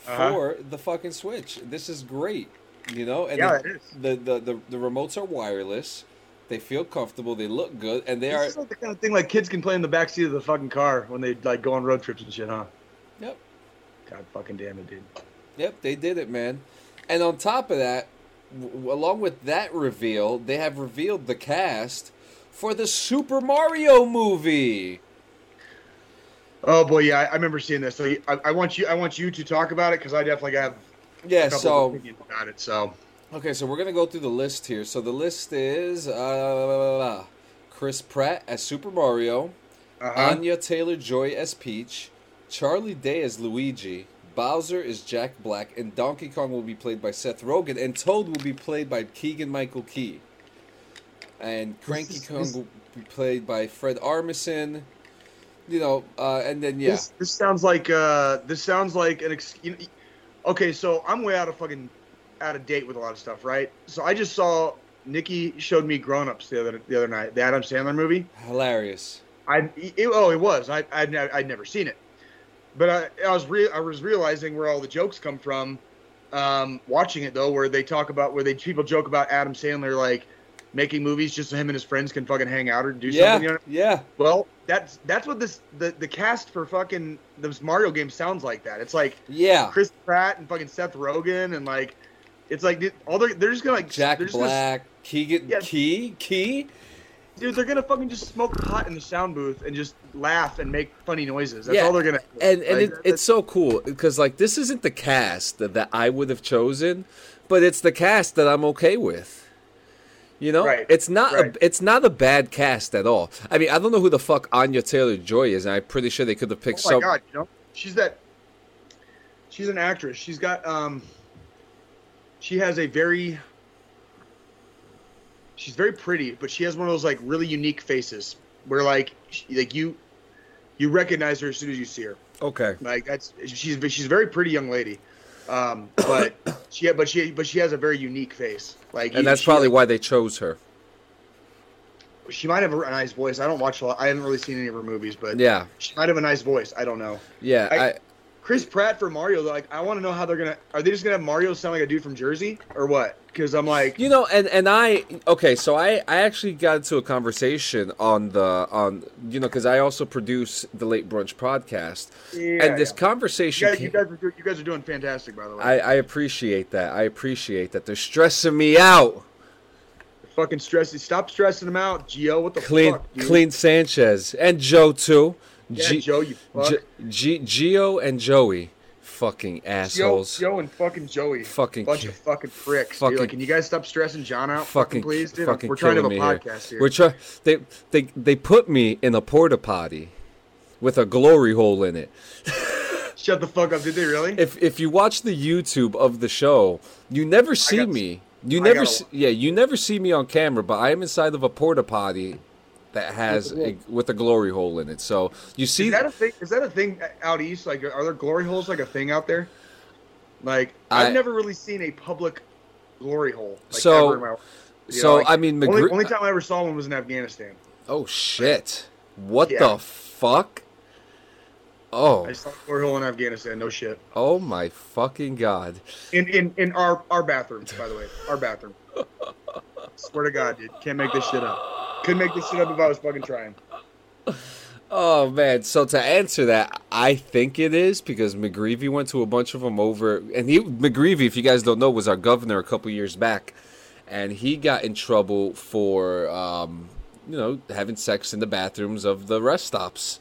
Uh-huh. for the fucking Switch. This is great, you know. And Yeah, the, it is. The, the the the remotes are wireless. They feel comfortable. They look good, and they This are. is like the kind of thing like kids can play in the backseat of the fucking car when they like go on road trips and shit, huh? Yep. God fucking damn it, dude. Yep, they did it, man. And on top of that, w- along with that reveal, they have revealed the cast for the Super Mario movie. Oh boy, yeah, I, I remember seeing this. So I, I want you, I want you to talk about it because I definitely have Yeah, a couple so of opinions about it. So okay, so we're gonna go through the list here. So the list is uh, Chris Pratt as Super Mario, uh-huh. Anya Taylor Joy as Peach, Charlie Day as Luigi, Bowser is Jack Black, and Donkey Kong will be played by Seth Rogen, and Toad will be played by Keegan Michael Key. And Cranky is- Kong this- will be played by Fred Armisen. You know, uh, and then yeah, this, this sounds like uh, this sounds like an ex- okay. So I'm way out of fucking out of date with a lot of stuff, right? So I just saw Nikki showed me Grown Ups the other the other night, the Adam Sandler movie. hilarious. I it, oh it was I I'd, I'd never seen it, but I, I was re- I was realizing where all the jokes come from, um, watching it though, where they talk about where they people joke about Adam Sandler like making movies just so him and his friends can fucking hang out or do Yeah, something. You know? yeah, Well, that's that's what this the the cast for fucking this Mario game sounds like. That it's like yeah. Chris Pratt and fucking Seth Rogen and like it's like all they're they're just gonna like Jack just gonna- Black, Keegan Yeah. Key, Key. dude, they're gonna fucking just smoke pot in the sound booth and just laugh and make funny noises. That's Yeah, all they're gonna. do. and and Like, it, it's so cool because like this isn't the cast that, that I would have chosen, but it's the cast that I'm okay with. You know, Right, it's not right. a it's not a bad cast at all. I mean, I don't know who the fuck Anya Taylor Joy is, and I'm pretty sure they could have picked Oh my some. god, you know, she's that. She's an actress. She's got um. She has a very. She's very pretty, but she has one of those like really unique faces where like she, like you, you recognize her as soon as you see her. Okay, Like that's she's she's a very pretty young lady, um, but she but she but she has a very unique face. Like and that's she, probably why they chose her. she might have a nice voice. I don't watch a lot. I haven't really seen any of her movies, but Yeah, she might have a nice voice. I don't know. yeah. I- I, Chris Pratt for Mario, like I want to know how they're gonna. Are they just gonna have Mario sound like a dude from Jersey or what? Because I'm like, You know, and and I okay, so I I actually got into a conversation on the on you know because I also produce the Late Brunch podcast, yeah, and this yeah. conversation. You guys, you guys are you guys are doing fantastic, by the way. I, I appreciate that. I appreciate that. They're stressing me out. fucking stressing. Stop stressing them out, Gio. What the Clean, fuck? dude? clean Sanchez and Joe too. Yeah, G- Joe, you fuck. G- G- Gio and Joey, fucking assholes. Joe and fucking Joey. Fucking bunch of fucking pricks. fucking- dude. Like, can you guys stop stressing John out? Fucking, Fucking, please, dude. fucking We're trying to have a podcast here. We're trying. They they they put me in a porta potty with a glory hole in it. Shut the fuck up. Did they really? If if you watch the YouTube of the show, you never see me. You I never see, yeah, you never see me on camera, but I am inside of a porta potty that has With a with a glory hole in it. So you see is that a thing? Is that a thing out east? Like, are there glory holes like a thing out there? Like, I- I've never really seen a public glory hole. Like, So- ever in my so know, like, I mean, only, only time I ever saw one was in Afghanistan. oh shit! What Yeah. the fuck? Oh, I saw a glory hole in Afghanistan. No shit. oh my fucking god! In in in our our bathroom, by the way, our bathroom. Swear to God, dude, can't make this shit up. Couldn't make this shit up if I was fucking trying. Oh man! So to answer that, I think it is because McGreevey went to a bunch of them over, and he McGreevey, if you guys don't know, was our governor a couple years back, and he got in trouble for, um, you know, having sex in the bathrooms of the rest stops.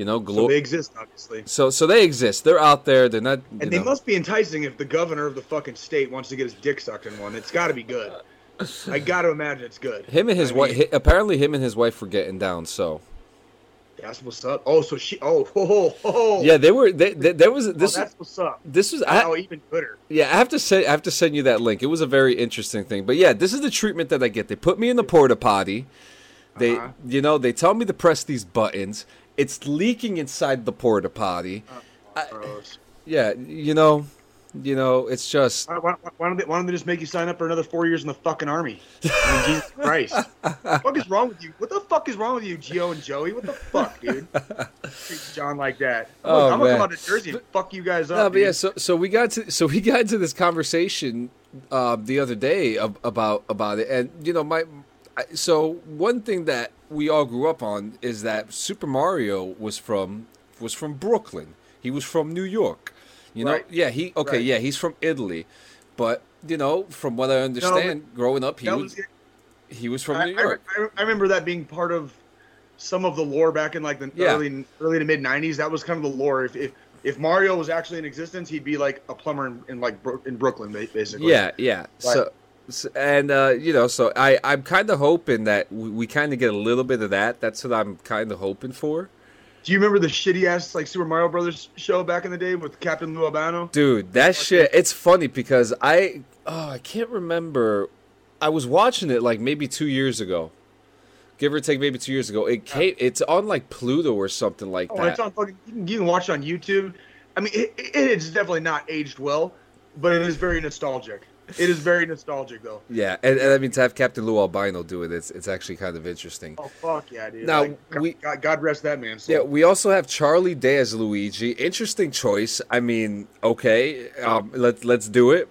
You know, So they exist, obviously, so so they exist. They're out there. They're not. and they know- must be enticing if the governor of the fucking state wants to get his dick sucked in one. It's got to be good. I got to imagine it's good. Him and his I wife. mean, Apparently, him and his wife were getting down. So That's what's up. Oh, so she. Oh, ho, ho, ho. yeah, they were. They, they, there was Oh, this. that's what's up. this was. I, Oh, even gooder. Yeah, I have to say, I have to send you that link. It was a very interesting thing. But yeah, this is the treatment that I get. They put me in the porta potty. They, Uh-huh. you know, they tell me to press these buttons. It's leaking inside the porta potty. I- Yeah, you know, you know, it's just Why, why, why don't they, why don't they just make you sign up for another four years in the fucking army? I mean, Jesus Christ. what the fuck is wrong with you? What the fuck is wrong with you, Gio and Joey? What the fuck, dude? Treat John like that. Look, Oh, I'm gonna come out to Jersey and fuck you guys up. no, but dude. yeah. So, so we got to, so we got into this conversation uh, the other day about about it, and you know, my, so one thing that we all grew up on is that Super Mario was from was from Brooklyn. He was from New York. You know, Right. yeah. He okay, Right. yeah. He's from Italy, but you know, from what I understand, growing up, he was was, he was from I, New York. I, I remember that being part of some of the lore back in like the Yeah. early early to mid '90s. That was kind of the lore. If, if if Mario was actually in existence, he'd be like a plumber in, in like in Brooklyn, basically. Yeah, yeah. So and uh, you know, so I I'm kind of hoping that we, we kind of get a little bit of that. That's what I'm kind of hoping for, Do you remember the shitty ass like Super Mario Brothers show back in the day with Captain Lou Albano? dude. That shit. It's funny because I oh I can't remember. I was watching it like maybe two years ago, give or take maybe two years ago. It came. It's on like Pluto or something like Oh, that. it's on fucking. You can, you can watch it on YouTube. I mean, it, it is definitely not aged well, but it is very nostalgic. It is very nostalgic though. yeah, and, and I mean to have Captain Lou Albano do it, it's it's actually kind of interesting. Oh fuck yeah, dude! Now, Like, we- God, God rest that man. soul. Yeah, we also have Charlie Day as Luigi. Interesting choice. I mean, okay, um, let let's do it.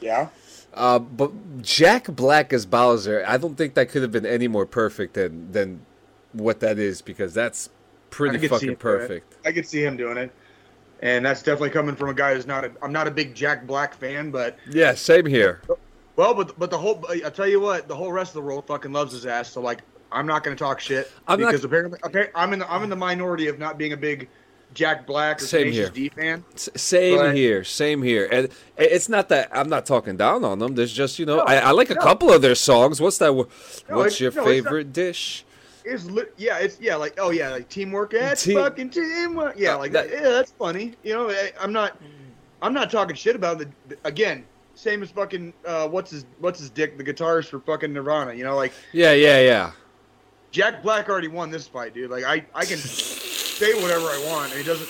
yeah. Uh, but Jack Black as Bowser, I don't think that could have been any more perfect than than what that is because that's pretty fucking him doing it. perfect. I could see him doing it, and that's definitely coming from a guy who's not. A, I'm not a big Jack Black fan, but Yeah, same here. well, but but the whole. I tell you what, the whole rest of the world fucking loves his ass. So like, I'm not going to talk shit I'm not- because apparently, apparently, I'm in the I'm in the minority of not being a big Jack Black or Same Tenacious here. D fan. S- same But- here, same here. And it's not that I'm not talking down on them. There's just you know I, I like a couple of their songs. What's that? What's it's- your no, it's not- favorite dish? It's li- yeah, it's yeah, like oh yeah, like teamwork. It's Team- fucking teamwork. Yeah, Uh, like that- yeah, that's funny. You know, I, I'm not, I'm not talking shit about the again. Same as fucking uh, what's his what's his dick the guitarist for fucking Nirvana. You know, like Yeah, yeah, yeah. Jack Black already won this fight, dude. Like I I can say whatever I want, and he doesn't.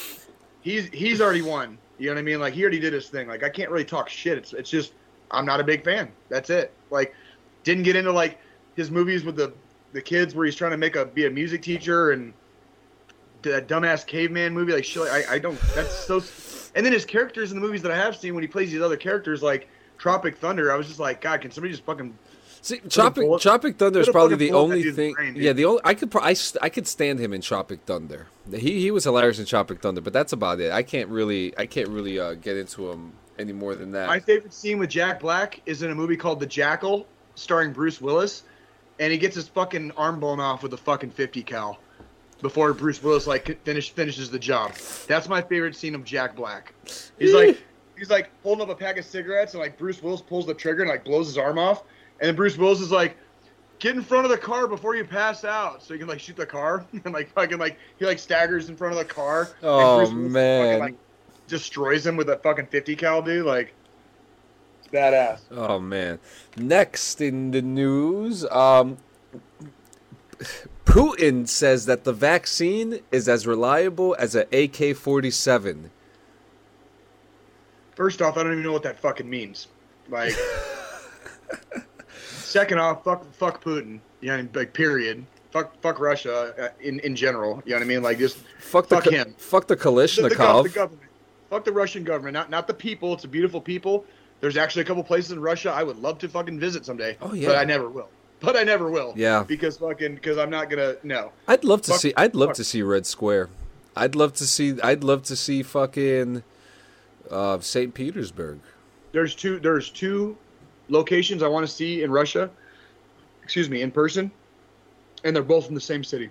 He's he's already won. You know what I mean? Like he already did his thing. Like I can't really talk shit. It's it's just I'm not a big fan. That's it. Like didn't get into like his movies with the the kids where he's trying to make a be a music teacher and that dumbass caveman movie like shit. I I don't. That's so. And then his characters in the movies that I have seen when he plays these other characters like Tropic Thunder, I was just like, God, can somebody just fucking See, Tropic bullet- Tropic Thunder is probably the bullet in that only thing. brain, yeah, the only I could I, I could stand him in Tropic Thunder. He he was hilarious in Tropic Thunder, but that's about it. I can't really I can't really uh, get into him any more than that. My favorite scene with Jack Black is in a movie called The Jackal, starring Bruce Willis, and he gets his fucking arm blown off with a fucking 50 cal before Bruce Willis like finish finishes the job. That's my favorite scene of Jack Black. He's like he's like holding up a pack of cigarettes and like Bruce Willis pulls the trigger and like blows his arm off, and then Bruce Willis is like. Get in front of the car before you pass out, so you can like shoot the car, and like fucking like he like staggers in front of the car. and Oh, Bruce Willis man. fucking, like, destroys him with a fucking 50 cal, dude. Like, badass. Oh man. Next in the news, um, Putin says that the vaccine is as reliable as an AK-47. First off, I don't even know what that fucking means. Like, second off, fuck, fuck Putin. You know, what I mean? like, period. Fuck, fuck Russia uh, in in general. You know what I mean? Like, just Fuck the Fuck co- him. fuck the the, the, the government. Fuck the Russian government. Not not the people. It's a beautiful people. There's actually a couple places in Russia I would love to fucking visit someday. Oh, yeah. But I never will. But I never will. Yeah. Because fucking because I'm not gonna no. I'd love to Fuck- see. I'd love fuck. to see Red Square. I'd love to see. I'd love to see fucking uh, Saint Petersburg. there's two there's two locations I want to see in Russia. Excuse me, in person, and they're both in the same city.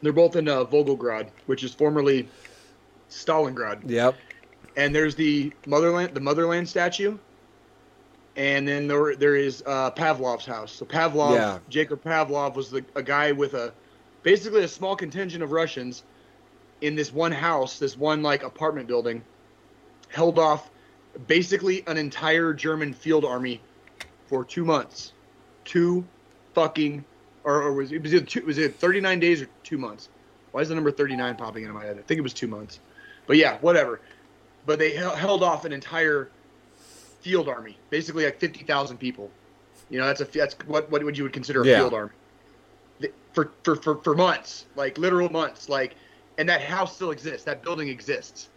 They're both in uh, Volgograd, which is formerly Stalingrad. Yep. And there's the motherland, the motherland statue, and then there there is uh, Pavlov's house. So Pavlov, Yeah. Jacob Pavlov was the, a guy with a basically a small contingent of Russians in this one house, this one like apartment building, held off basically an entire German field army for two months. Two fucking, or, or was it was it two, was it 39 days or two months? Why is the number 39 popping into my head? I think it was two months. But yeah, whatever. But they held off an entire field army, basically like 50,000 people. You know, that's a that's what what would you would consider a Yeah. field army for, for for for months, like literal months, like, and that house still exists. That building exists.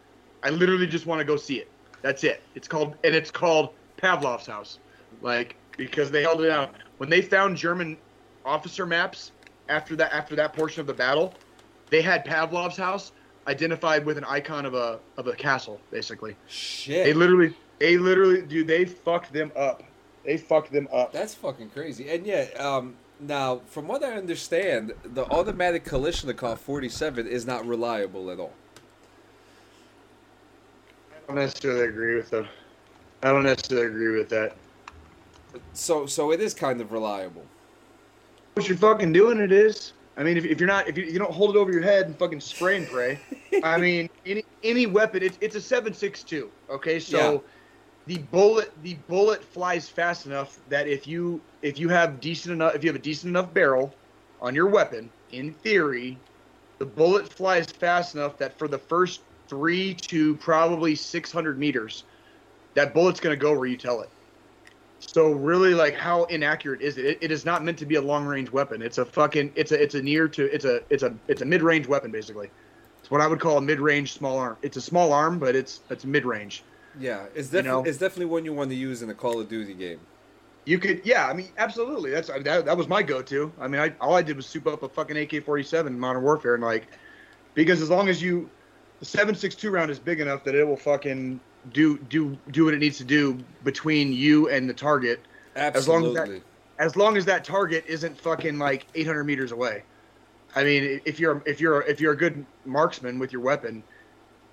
I literally just want to go see it. That's it. It's called and it's called Pavlov's house, like because they held it out when they found German officer maps after that after that portion of the battle. They had Pavlov's house identified with an icon of a of a castle, basically. Shit. They literally, they literally, dude, they fucked them up. They fucked them up. That's fucking crazy. And yeah, um, now from what I understand, the automatic Kalashnikov 47 is not reliable at all. I don't necessarily agree with them. I don't necessarily agree with that. So so it is kind of reliable. What you're fucking doing, it is. I mean, if, if you're not, if you, you don't hold it over your head and fucking spray and pray, I mean, any any weapon, it's it's a seven six two. Okay, so Yeah. the bullet the bullet flies fast enough that if you if you have decent enough if you have a decent enough barrel on your weapon, in theory, the bullet flies fast enough that for the first three to probably six hundred meters, that bullet's gonna go where you tell it. So really, like, how inaccurate is it? it? It is not meant to be a long range weapon. It's a fucking. It's a. It's a near to. It's a. It's a. It's a mid range weapon basically. It's what I would call a mid range small arm. It's a small arm, but it's it's mid range. Yeah, it's You definitely know? it's definitely one you want to use in a Call of Duty game. You could, yeah. I mean, absolutely. That's that. That was my go-to. I mean, I all I did was soup up a fucking AK-47 in Modern Warfare, and like, because as long as you, the 7.62 round is big enough that it will fucking do do do what it needs to do between you and the target. As long as that- Absolutely. as long as that target isn't fucking like 800 meters away. I mean, if you're if you're if you're a good marksman with your weapon,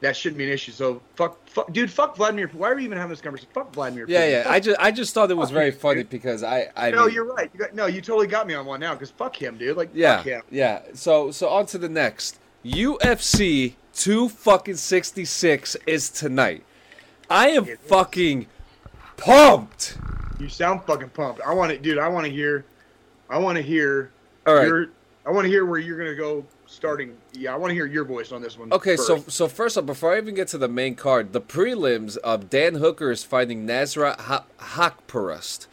that shouldn't be an issue. So fuck, fuck dude, fuck Vladimir. Why are we even having this conversation? Fuck Vladimir. Yeah, Putin. yeah. Fuck- I just I just thought it was Fuck very funny dude. because I I no, mean, you're right. You got, no, you totally got me on one now. Because fuck him, dude. Like yeah fuck him. yeah. So so on to the next UFC two fucking sixty six is tonight. I am It is. fucking pumped. You sound fucking pumped. I want it, dude. I want to hear. I want to hear. All right. Your, I want to hear where you're gonna go starting. Yeah, I want to hear your voice on this one. Okay, so first. so first up, before I even get to the main card, the prelims of Dan Hooker is fighting Nasrat ha- Haqparast.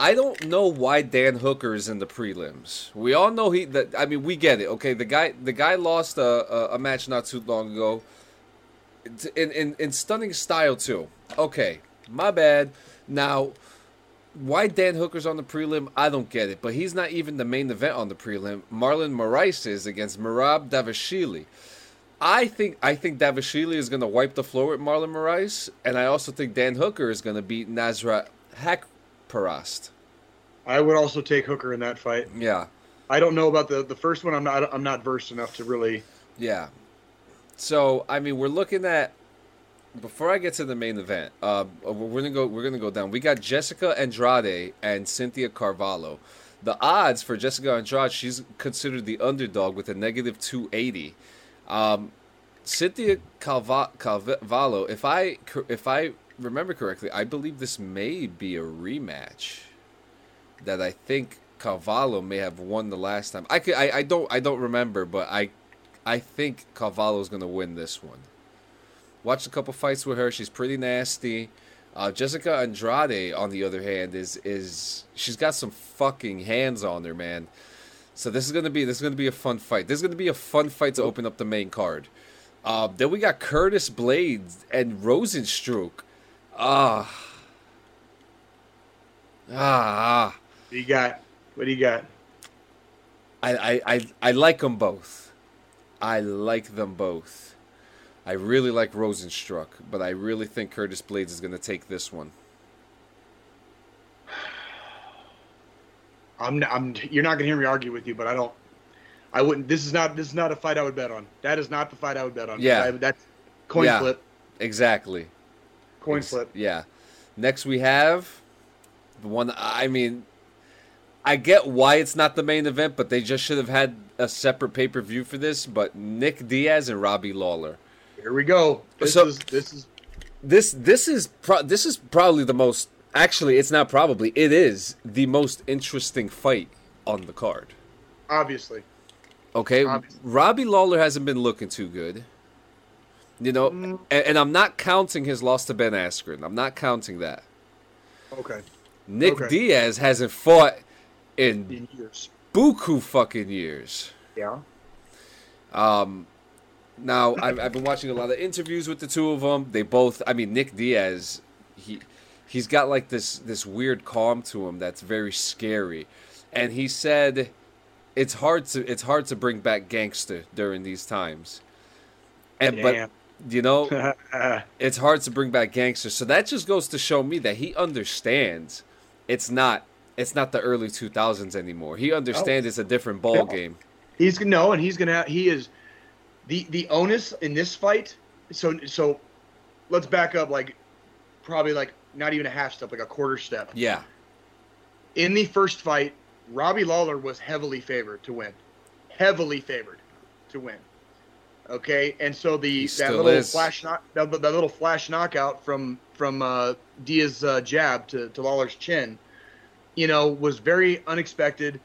I don't know why Dan Hooker is in the prelims. We all know he. That I mean, we get it. Okay, the guy the guy lost a, a, a match not too long ago. In, in in stunning style too. Okay, my bad. Now, why Dan Hooker's on the prelim? I don't get it. But he's not even the main event on the prelim. Marlon Moraes is against Merab Dvalishvili. I think I think Dvalishvili is going to wipe the floor with Marlon Moraes, and I also think Dan Hooker is going to beat Nasrat Haqparast. I would also take Hooker in that fight. Yeah. I don't know about the the first one. I'm not I'm not versed enough to really. Yeah. So I mean, we're looking at before I get to the main event. Uh, we're gonna go. We're gonna go down. We got Jessica Andrade and Cynthia Carvalho. The odds for Jessica Andrade, she's considered the underdog with a negative 280. Um, Cynthia Carvalho, if I if I remember correctly, I believe this may be a rematch that I think Carvalho may have won the last time. I, could, I, I don't I don't remember, but I I think Carvalho's gonna win this one. Watched a couple fights with her. She's pretty nasty. Uh, Jessica Andrade, on the other hand, is is she's got some fucking hands on her, man. So this is gonna be this is gonna be a fun fight. This is gonna be a fun fight to open up the main card. Uh, then we got Curtis Blaydes and Rozenstruik. Ah. Ah. What do you got? What do you got? I, I, I, I like them both. I like them both. I really like Rozenstruik, but I really think Curtis Blaydes is going to take this one. I'm, I'm, you're not going to hear me argue with you, but I don't. I wouldn't. This is not. This is not a fight I would bet on. That is not the fight I would bet on. Yeah, I, that's coin yeah, flip. Exactly. Coin Ex- flip. Yeah. Next we have the one. I mean, I get why it's not the main event, but they just should have had a separate pay per view for this. But Nick Diaz and Robbie Lawler. Here we go. This so, is this is this this is pro- this is probably the most. Actually, it's not probably. It is the most interesting fight on the card. Obviously. Okay, Obviously. Robbie Lawler hasn't been looking too good. You know, mm. and, and, I'm not counting his loss to Ben Askren. I'm not counting that. Okay. Nick okay. Diaz hasn't fought in, years. buku fucking years. Yeah. Um, now I've, I've been watching a lot of interviews with the two of them. They both, I mean, Nick Diaz, he he's got like this this weird calm to him that's very scary, and he said it's hard to it's hard to bring back gangster during these times. And Damn. but you know, it's hard to bring back gangster. So that just goes to show me that he understands it's not it's not the early 2000s anymore. He understands oh. it's a different ball game. He's gonna know and he's going to he is the the onus in this fight. So so let's back up like probably like not even a half step, like a quarter step. Yeah. In the first fight, Robbie Lawler was heavily favored to win, heavily favored to win. Okay, and so the that little is. flash knock, that, that, little flash knockout from from uh, Diaz uh, jab to, to Lawler's chin, you know, was very unexpected.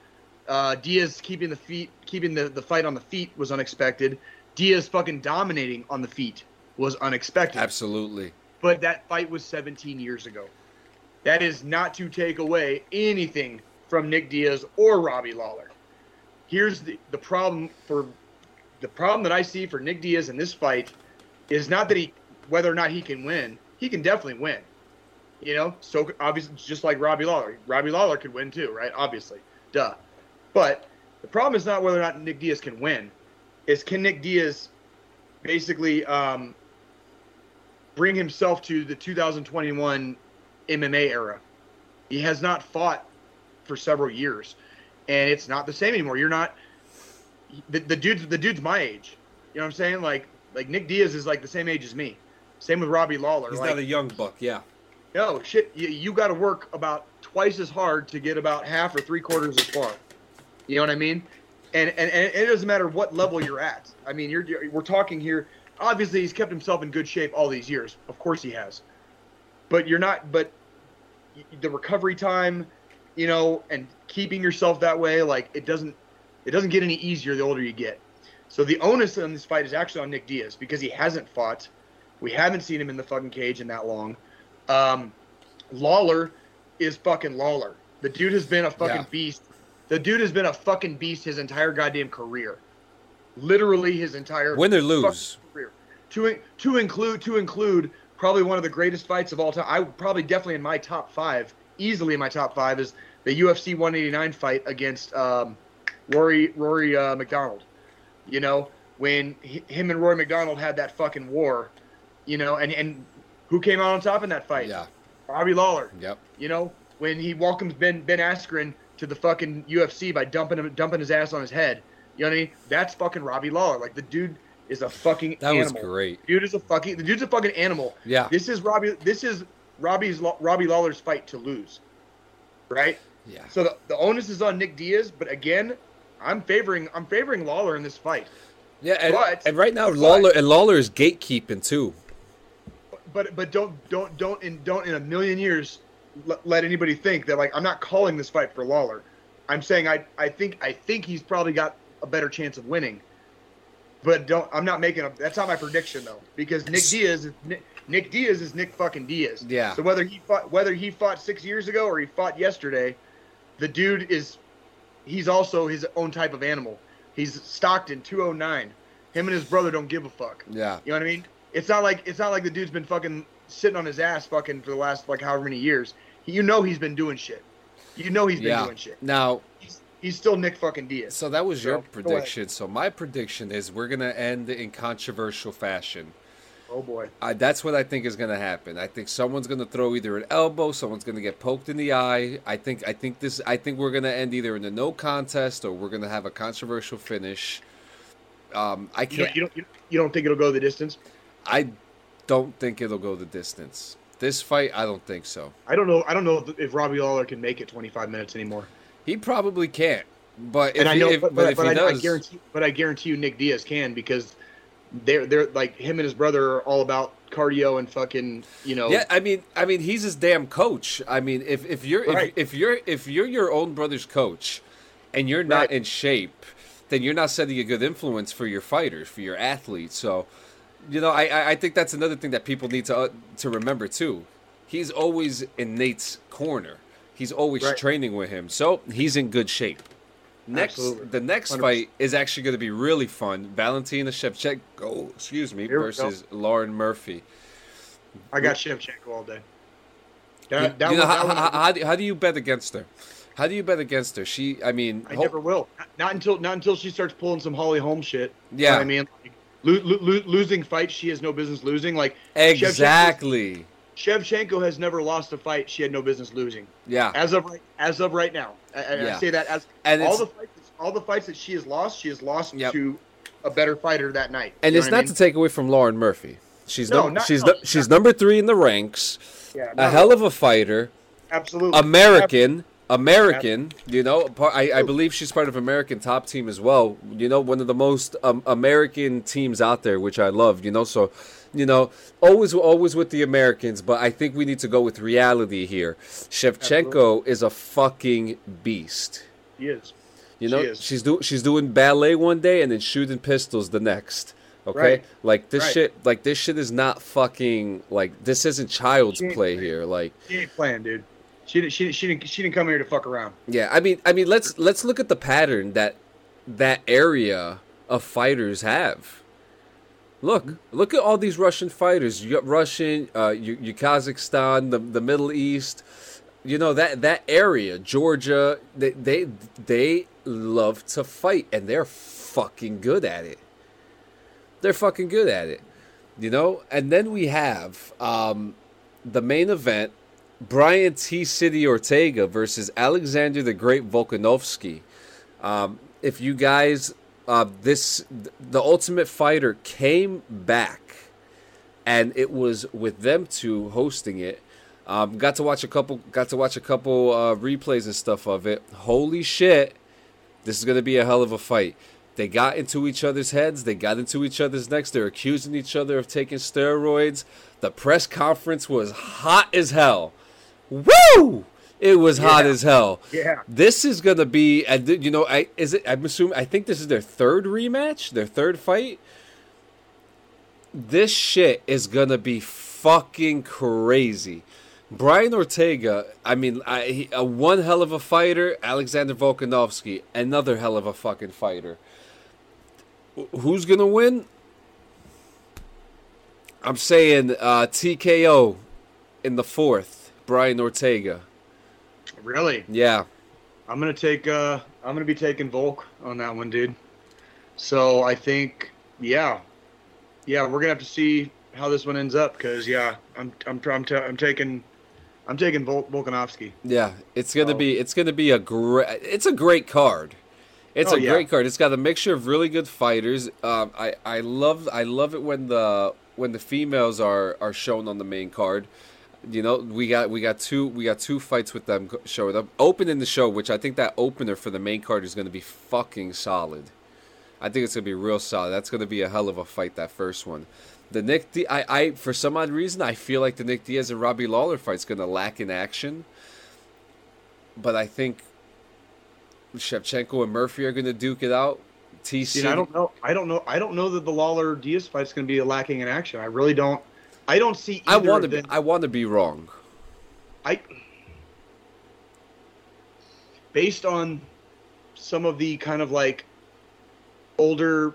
Uh, Diaz keeping the feet, keeping the, the fight on the feet was unexpected. Diaz fucking dominating on the feet was unexpected. Absolutely. But that fight was 17 years ago. That is not to take away anything from Nick Diaz or Robbie Lawler. Here's the, the problem for the problem that I see for Nick Diaz in this fight is not that he whether or not he can win. He can definitely win. You know, so obviously just like Robbie Lawler. Robbie Lawler could win too, right? Obviously. Duh. But the problem is not whether or not Nick Diaz can win. Is can Nick Diaz basically um, bring himself to the 2021 MMA era? He has not fought for several years, and it's not the same anymore. You're not the, the dude's the dude's my age. You know what I'm saying? Like like Nick Diaz is like the same age as me. Same with Robbie Lawler. He's like, not a young buck, yeah. No shit. You, you got to work about twice as hard to get about half or three quarters as far. You know what I mean? And, and and it doesn't matter what level you're at. I mean, you're we're talking here. Obviously, he's kept himself in good shape all these years. Of course, he has. But you're not. But the recovery time, you know, and keeping yourself that way, like it doesn't it doesn't get any easier the older you get. So the onus on this fight is actually on Nick Diaz because he hasn't fought. We haven't seen him in the fucking cage in that long. Um, Lawler is fucking Lawler. The dude has been a fucking Yeah. beast. The dude has been a fucking beast his entire goddamn career. Literally his entire Win or lose. career. To to include to include probably one of the greatest fights of all time. I probably definitely in my top five, easily in my top five is the UFC 189 fight against um, Rory Rory uh, MacDonald. You know when he, him and Rory MacDonald had that fucking war. You know, and and who came out on top in that fight? Yeah. Robbie Lawler. Yep. You know, when he welcomes Ben Ben Askren to the fucking UFC by dumping him dumping his ass on his head. You know what I mean? That's fucking Robbie Lawler. Like the dude is a fucking That was great. Dude is a fucking the dude's a fucking animal. Yeah. This is Robbie this is Robbie's Robbie Lawler's fight to lose. Right? Yeah. So the, the onus is on Nick Diaz, but again, I'm favoring I'm favoring Lawler in this fight. Yeah, and, But- and right now Lawler and Lawler is gatekeeping too. But but don't don't don't in don't in a million years let, let anybody think that like I'm not calling this fight for Lawler. I'm saying I I think I think he's probably got a better chance of winning. But don't I'm not making a that's not my prediction though because Nick Diaz is Nick, Nick Diaz is Nick fucking Diaz. Yeah. So whether he fought whether he fought 6 years ago or he fought yesterday, the dude is he's also his own type of animal. He's Stockton 209. Him and his brother don't give a fuck. Yeah. You know what I mean? It's not like it's not like the dude's been fucking sitting on his ass fucking for the last like however many years. He, you know he's been doing shit. You know he's been Yeah. doing shit. Now, He's, he's still Nick fucking Diaz. so that was your So, ahead. prediction. So my prediction is we're gonna end in controversial fashion. Oh boy. I, that's what I think is going to happen. I think someone's going to throw either an elbow, someone's going to get poked in the eye. I think I think this I think we're going to end either in a no contest or we're going to have a controversial finish. Um, I can't. don't, you don't you don't think it'll go the distance? I don't think it'll go the distance. This fight, I don't think so. I don't know. I don't know if, Robbie Lawler can make it 25 minutes anymore. He probably can't. But if and I he, if, but, but but, if but he I, I does, guarantee, but I guarantee you, Nick Diaz can because they're they're like him and his brother are all about cardio and fucking you know. Yeah, I mean, I mean, he's his damn coach. I mean, if if you're Right. if, if you're if you're your own brother's coach, and you're not Right. in shape, then you're not setting a good influence for your fighters, for your athletes. So, you know, I I- think that's another thing that people need to uh, to remember too. He's always in Nate's corner. He's always Right. training with him, so he's in good shape. Next, Absolutely. the next 100%. fight is actually going to be really fun. Valentina Shevchenko, excuse me, versus Lauren Murphy. I got Shevchenko all day. That, that you know, how, how, how, do, how do you bet against her? How do you bet against her? She, I mean, I ho- never will. Not, until not until she starts pulling some Holly Holm shit. You know Yeah. what I mean, lo- lo- lo- losing fights she has no business losing. Like exactly. Shevchenko has never lost a fight she had no business losing. Yeah, As of right, as of right now, I, Yeah. I say that as And all the fights, all the fights that she has lost, she has lost Yep. to a better fighter that night. and You it's not I to take away from Lauren Murphy. She's No, num- not- she's no, she's she's not. number three in the ranks. yeah, A hell of a fighter. absolutely American, American. You know, I, I believe she's part of American top team as well. You know, one of the most um, American teams out there, which I love. You know, so you know, always always with the Americans, but I think we need to go with reality here. Shevchenko is a fucking beast. She is. You She know, is. she's do she's doing ballet one day and then shooting pistols the next. Okay, Right. like this Right. shit, like this shit is not fucking like this isn't child's play playing. here. Like, She ain't playing, dude. She didn't. She, she didn't. She didn't come here to fuck around. yeah, I mean, I mean, let's let's look at the pattern that that area of fighters have. Look, look at all these Russian fighters. You got Russian, uh, you, you Kazakhstan, the the Middle East. You know that that area, Georgia. They they they love to fight, and they're fucking good at it. They're fucking good at it. You know, and then we have um, the main event: Brian T. City Ortega versus Alexander the Great Volkanovski. Um, if you guys, uh, this the Ultimate Fighter came back, and it was with them two hosting it. Um, got to watch a couple. Got to watch a couple uh, replays and stuff of it. Holy shit! This is gonna be a hell of a fight. They got into each other's heads. They got into each other's necks. They're accusing each other of taking steroids. The press conference was hot as hell. Woo! It was hot as hell. Yeah. This is gonna be, th- you know, I is it? I'm assuming. I think this is their third rematch, their third fight. This shit is gonna be fucking crazy. Brian Ortega, I mean, I, he, a one hell of a fighter. Alexander Volkanovski, another hell of a fucking fighter. Wh- Who's gonna win? I'm saying uh, TKO in the fourth. Brian Ortega. Really? Yeah, I'm gonna take. Uh, I'm gonna be taking Volk on that one, dude. So I think, yeah, yeah, we're gonna have to see how this one ends up because yeah, I'm I'm I'm, ta- I'm taking I'm taking Vol- Volkanovski. yeah. It's gonna Oh. be it's gonna be a great. It's a great card. It's Oh, a yeah. great card. It's got a mixture of really good fighters. Um, I I love I love it when the when the females are are shown on the main card. You know, we got we got two we got two fights with them showing up. Opening the show, which I think that opener for the main card is going to be fucking solid. I think it's going to be real solid. That's going to be a hell of a fight. That first one. The Nick, D- I, I, for some odd reason, I feel like the Nick Diaz and Robbie Lawler fight's going to lack in action. But I think Shevchenko and Murphy are going to duke it out. TC, See, I don't know. I don't know. I don't know that the Lawler Diaz fight's gonna be lacking in action. I really don't. I don't see. I want to be, I want to be wrong. I based on some of the kind of like older,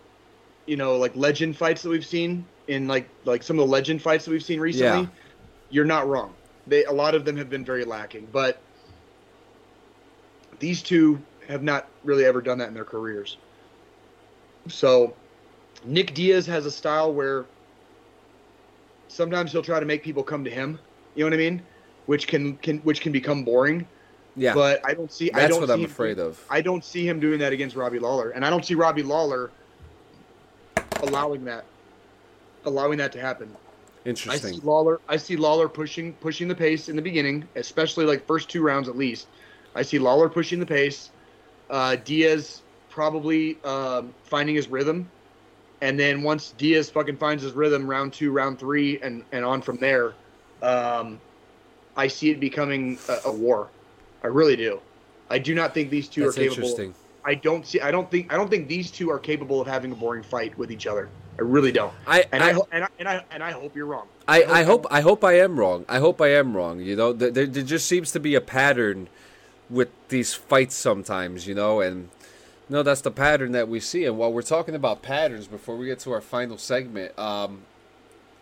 you know, like legend fights that we've seen in like like some of the legend fights that we've seen recently, Yeah. you're not wrong. They a lot of them have been very lacking, but these two have not really ever done that in their careers. So, Nick Diaz has a style where sometimes he'll try to make people come to him. You know what I mean? Which can can which can become boring. Yeah, But I don't see. I that's don't what see I'm him- afraid of. I don't see him doing that against Robbie Lawler, and I don't see Robbie Lawler allowing that, allowing that to happen. Interesting. I see Lawler. I see Lawler pushing pushing the pace in the beginning, especially like first two rounds at least. I see Lawler pushing the pace. Uh, Diaz probably um, finding his rhythm, and then once Diaz fucking finds his rhythm, round two, round three, and and on from there, um, I see it becoming a, a war. I really do. I do not think these two That's are capable. interesting. I don't see. I don't think. I don't think these two are capable of having a boring fight with each other. I really don't. I, And I, I, and I and I and I hope you're wrong. I, I hope I hope I am wrong. I hope I am wrong. You know, there there just seems to be a pattern with these fights sometimes. You know, and no, that's the pattern that we see. And while we're talking about patterns, before we get to our final segment, um,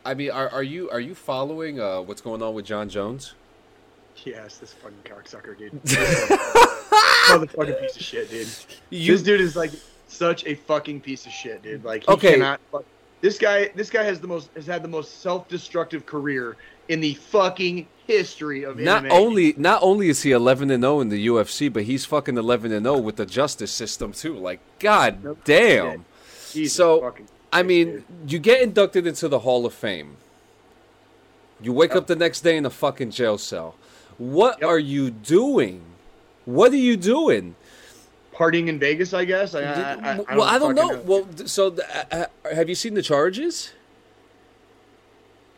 I mean, are, are you are you following uh, what's going on with Jon Jones? Yes, this fucking cocksucker, dude. Motherfucking piece of shit, dude. You, this dude is like such a fucking piece of shit, dude. Like he Okay. cannot. fuck- This guy, this guy has the most has had the most self-destructive career in the fucking history of not MMA. only not only is he 11 and 0 in the UFC, but he's fucking 11 and 0 with the justice system too. Like, god Nope. damn. Jesus so, I mean, dude. you get inducted into the Hall of Fame. You wake Yep. up the next day in a fucking jail cell. What Yep. are you doing? What are you doing? partying in Vegas, I guess. I, I, I, I well, I don't know. fucking Well, so uh, uh, have you seen the charges?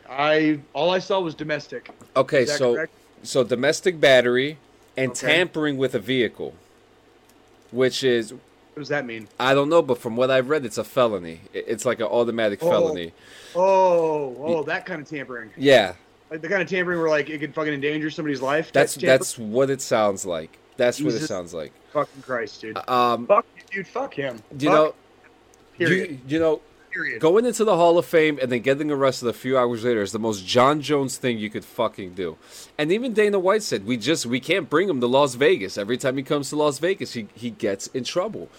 I all I saw was domestic. Okay, so correct? so domestic battery and Okay. tampering with a vehicle, which is What does that mean? I don't know, but from what I've read, it's a felony. It's like an automatic Oh. felony. Oh, oh, that kind of tampering. Yeah, Like the kind of tampering where like it could fucking endanger somebody's life. that's tampering? that's what it sounds like. That's what it sounds like. fucking Christ, dude. Um, Fuck dude. Fuck him. you Fuck, know, period. you, you know, period. going into the Hall of Fame and then getting arrested a few hours later is the most Jon Jones thing you could fucking do. And even Dana White said, "We just we can't bring him to Las Vegas. Every time he comes to Las Vegas, he he gets in trouble."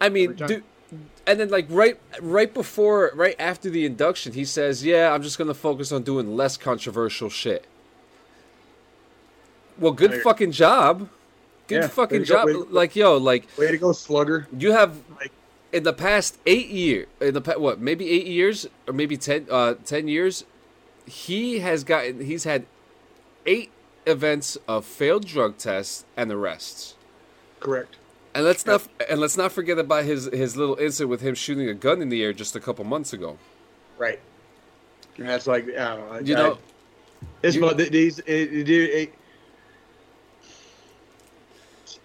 I mean, dude. And then, like right, right before, right after the induction, he says, "Yeah, I'm just gonna focus on doing less controversial shit." Well, good fucking job. Good Yeah, fucking job. go. Like, yo, like Way to go, slugger. you have Like- in the past eight year, in the pa- what maybe eight years or maybe ten, uh, 10 years, he has gotten he's had eight events of failed drug tests and arrests. Correct. And let's not and let's not forget about his his little incident with him shooting a gun in the air just a couple months ago. Right. And that's like, I don't know. You know, this you- th- these, it, it, it,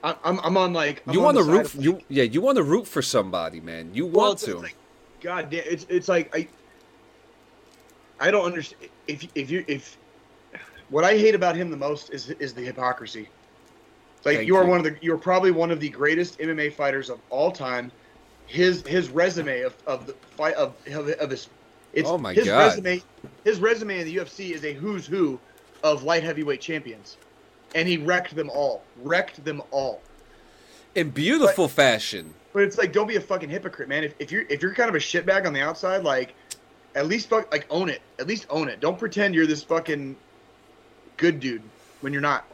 I- I'm, I'm on like. I'm you on want to the root of, you yeah you want to root for somebody, man. You Well, want it's to. like, God damn, it's it's like I. I don't understand if if you if what I hate about him the most is is the hypocrisy. Like Thank you are you. one of the you're probably one of the greatest MMA fighters of all time. His his resume of, of the fight of, of, of his it's Oh my his God. resume his resume in the UFC is a who's who of light heavyweight champions. And he wrecked them all. Wrecked them all. In beautiful fashion. But it's like don't be a fucking hypocrite, man. If, if you're if you're kind of a shitbag on the outside, like at least fuck like own it. At least own it. Don't pretend you're this fucking good dude when you're not.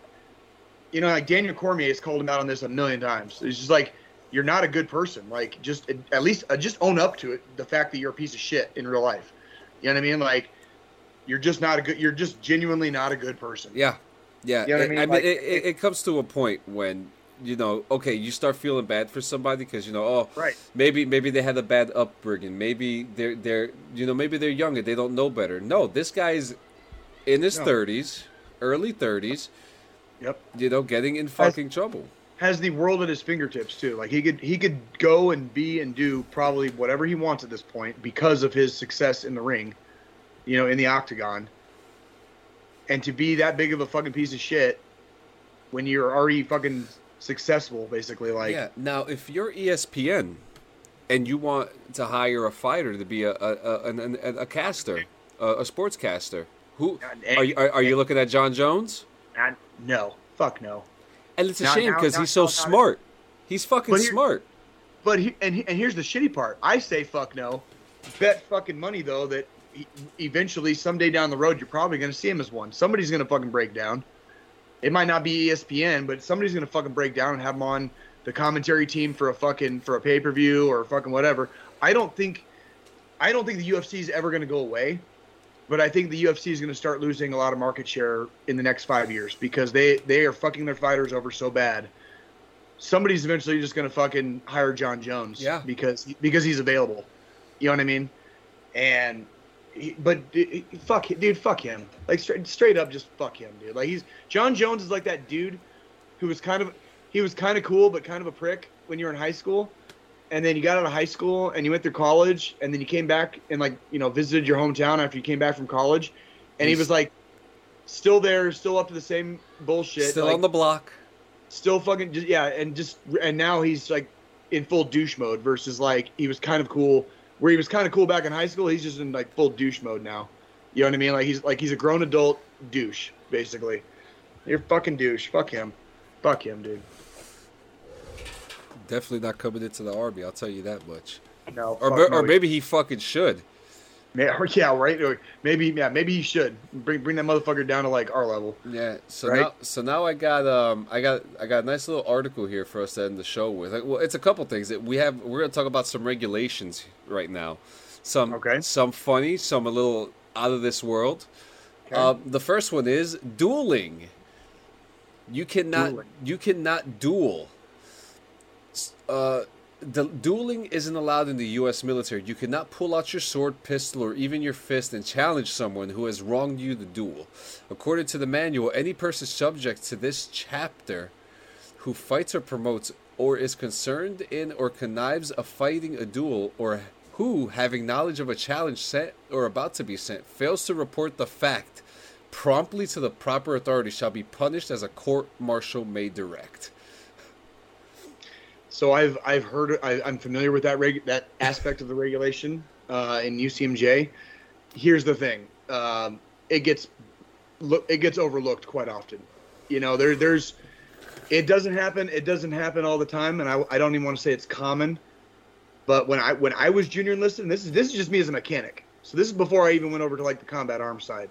You know, like Daniel Cormier has called him out on this a million times. It's just like you're not a good person. Like just at least uh, just own up to it. The fact that you're a piece of shit in real life. You know what I mean? Like you're just not a good. You're just genuinely not a good person. Yeah, yeah. You know what I I mean? mean, Like, it, it, it comes to a point when you know, okay, you start feeling bad for somebody because you know, oh, Right. maybe maybe they had a bad upbringing, maybe they're they're you know maybe they're younger, they don't know better. No, this guy's in his No. thirties, early thirties, Yep. you know, getting in fucking trouble. has the world at his fingertips too. Like he could he could go and be and do probably whatever he wants at this point because of his success in the ring, you know, in the octagon. And to be that big of a fucking piece of shit when you're already fucking successful, basically, like yeah. Now, if you're ESPN and you want to hire a fighter to be a a a, a, a caster, a, a sportscaster, who are you, are, are you looking at Jon Jones? and- no, fuck no. And it's a Now- shame because he's so now- smart. He's fucking But here- smart. But he, and he, and here's the shitty part. I say fuck no. Bet fucking money though that eventually someday down the road you're probably going to see him as one. Somebody's going to fucking break down. It might not be ESPN, but somebody's going to fucking break down and have him on the commentary team for a fucking for a pay-per-view or fucking whatever. I don't think I don't think the UFC is ever going to go away, but I think the UFC is going to start losing a lot of market share in the next 5 years because they they are fucking their fighters over so bad somebody's eventually just gonna fucking hire Jon Jones. Yeah. Because because he's available. You know what I mean? And he, but d- fuck dude, fuck him. Like straight straight up, just fuck him, dude. Like he's Jon Jones is like that dude who was kind of he was kind of cool but kind of a prick when you were in high school. And then you got out of high school and you went through college and then you came back and like, you know, visited your hometown after you came back from college. And he was like still there, still up to the same bullshit. Still like, on the block. still fucking just yeah and just and now he's like in full douche mode versus like he was kind of cool where he was kind of cool back in high school he's just in like full douche mode now you know what i mean like he's like he's a grown adult douche basically you're fucking douche fuck him fuck him dude Definitely not coming into the army. I'll tell you that much. no Or fuck ma- no. or maybe he fucking should. Yeah, yeah right maybe yeah maybe he should bring bring that motherfucker down to like our level Yeah. So Right? now, so now I got um I got I got a nice little article here for us to end the show with. Like, well, it's a couple things that we have. We're gonna talk about some regulations right now. Some Okay. some funny, some a little out of this world. Okay. Uh, the first one is dueling. You cannot Dueling. you cannot duel. Uh, the dueling isn't allowed in the U.S. military. You cannot pull out your sword, pistol, or even your fist and challenge someone who has wronged you to duel. According to the manual, any person subject to this chapter who fights or promotes or is concerned in or connives of fighting a duel or who, having knowledge of a challenge sent or about to be sent, fails to report the fact promptly to the proper authority shall be punished as a court martial may direct. So I've I've heard I, I'm familiar with that reg, that aspect of the regulation uh, in UCMJ. Here's the thing: um, it gets look it gets overlooked quite often. You know, there there's it doesn't happen. It doesn't happen all the time, and I, I don't even want to say it's common. But when I when I was junior enlisted, and this is this is just me as a mechanic. So this is before I even went over to like the combat arms side,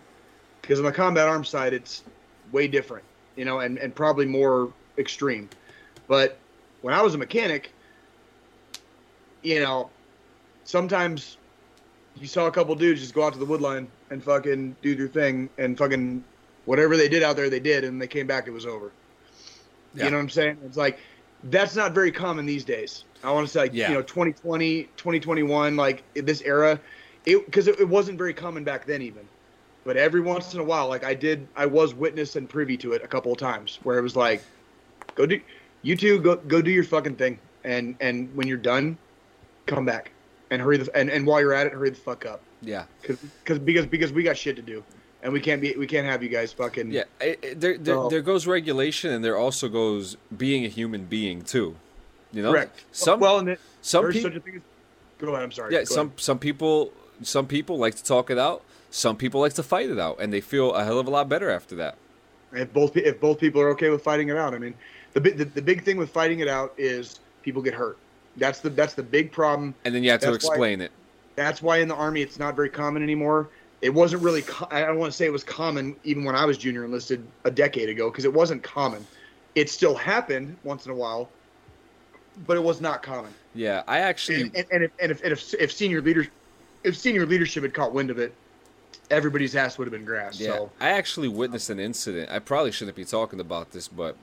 because on the combat arms side, it's way different, you know, and and probably more extreme. But when I was a mechanic, you know, sometimes you saw a couple dudes just go out to the wood line and fucking do their thing and fucking whatever they did out there, they did, and they came back, it was over. Yeah. You know what I'm saying? It's like that's not very common these days. I want to say, like, Yeah. you know, 2020, 2021, like this era, it because it, it wasn't very common back then even. But every once in a while, like I did, I was witness and privy to it a couple of times where it was like, go do, you two go go do your fucking thing, and and when you're done, come back and hurry the and, and while you're at it, hurry the fuck up, Yeah. cause, cause because because we got shit to do, and we can't be we can't have you guys fucking Yeah, it, it- there, there, there goes regulation, and there also goes being a human being too. You know, correct. some well, and some people, such a thing as go ahead. I'm sorry. yeah, Go some ahead. some people, some people like to talk it out. Some people like to fight it out, and they feel a hell of a lot better after that. if both if both people are okay with fighting it out. I mean, the big the, the big thing with fighting it out is people get hurt. That's the that's the big problem. And then you have to That's why- explain it. That's why in the army it's not very common anymore. It wasn't really. Co- I don't want to say it was common even when I was junior enlisted a decade ago because it wasn't common. It still happened once in a while, but it was not common. Yeah, I actually, And, and, and, if, and if, and if if senior leaders if senior leadership had caught wind of it, everybody's ass would have been grass. yeah, So I actually witnessed an incident. I probably shouldn't be talking about this, but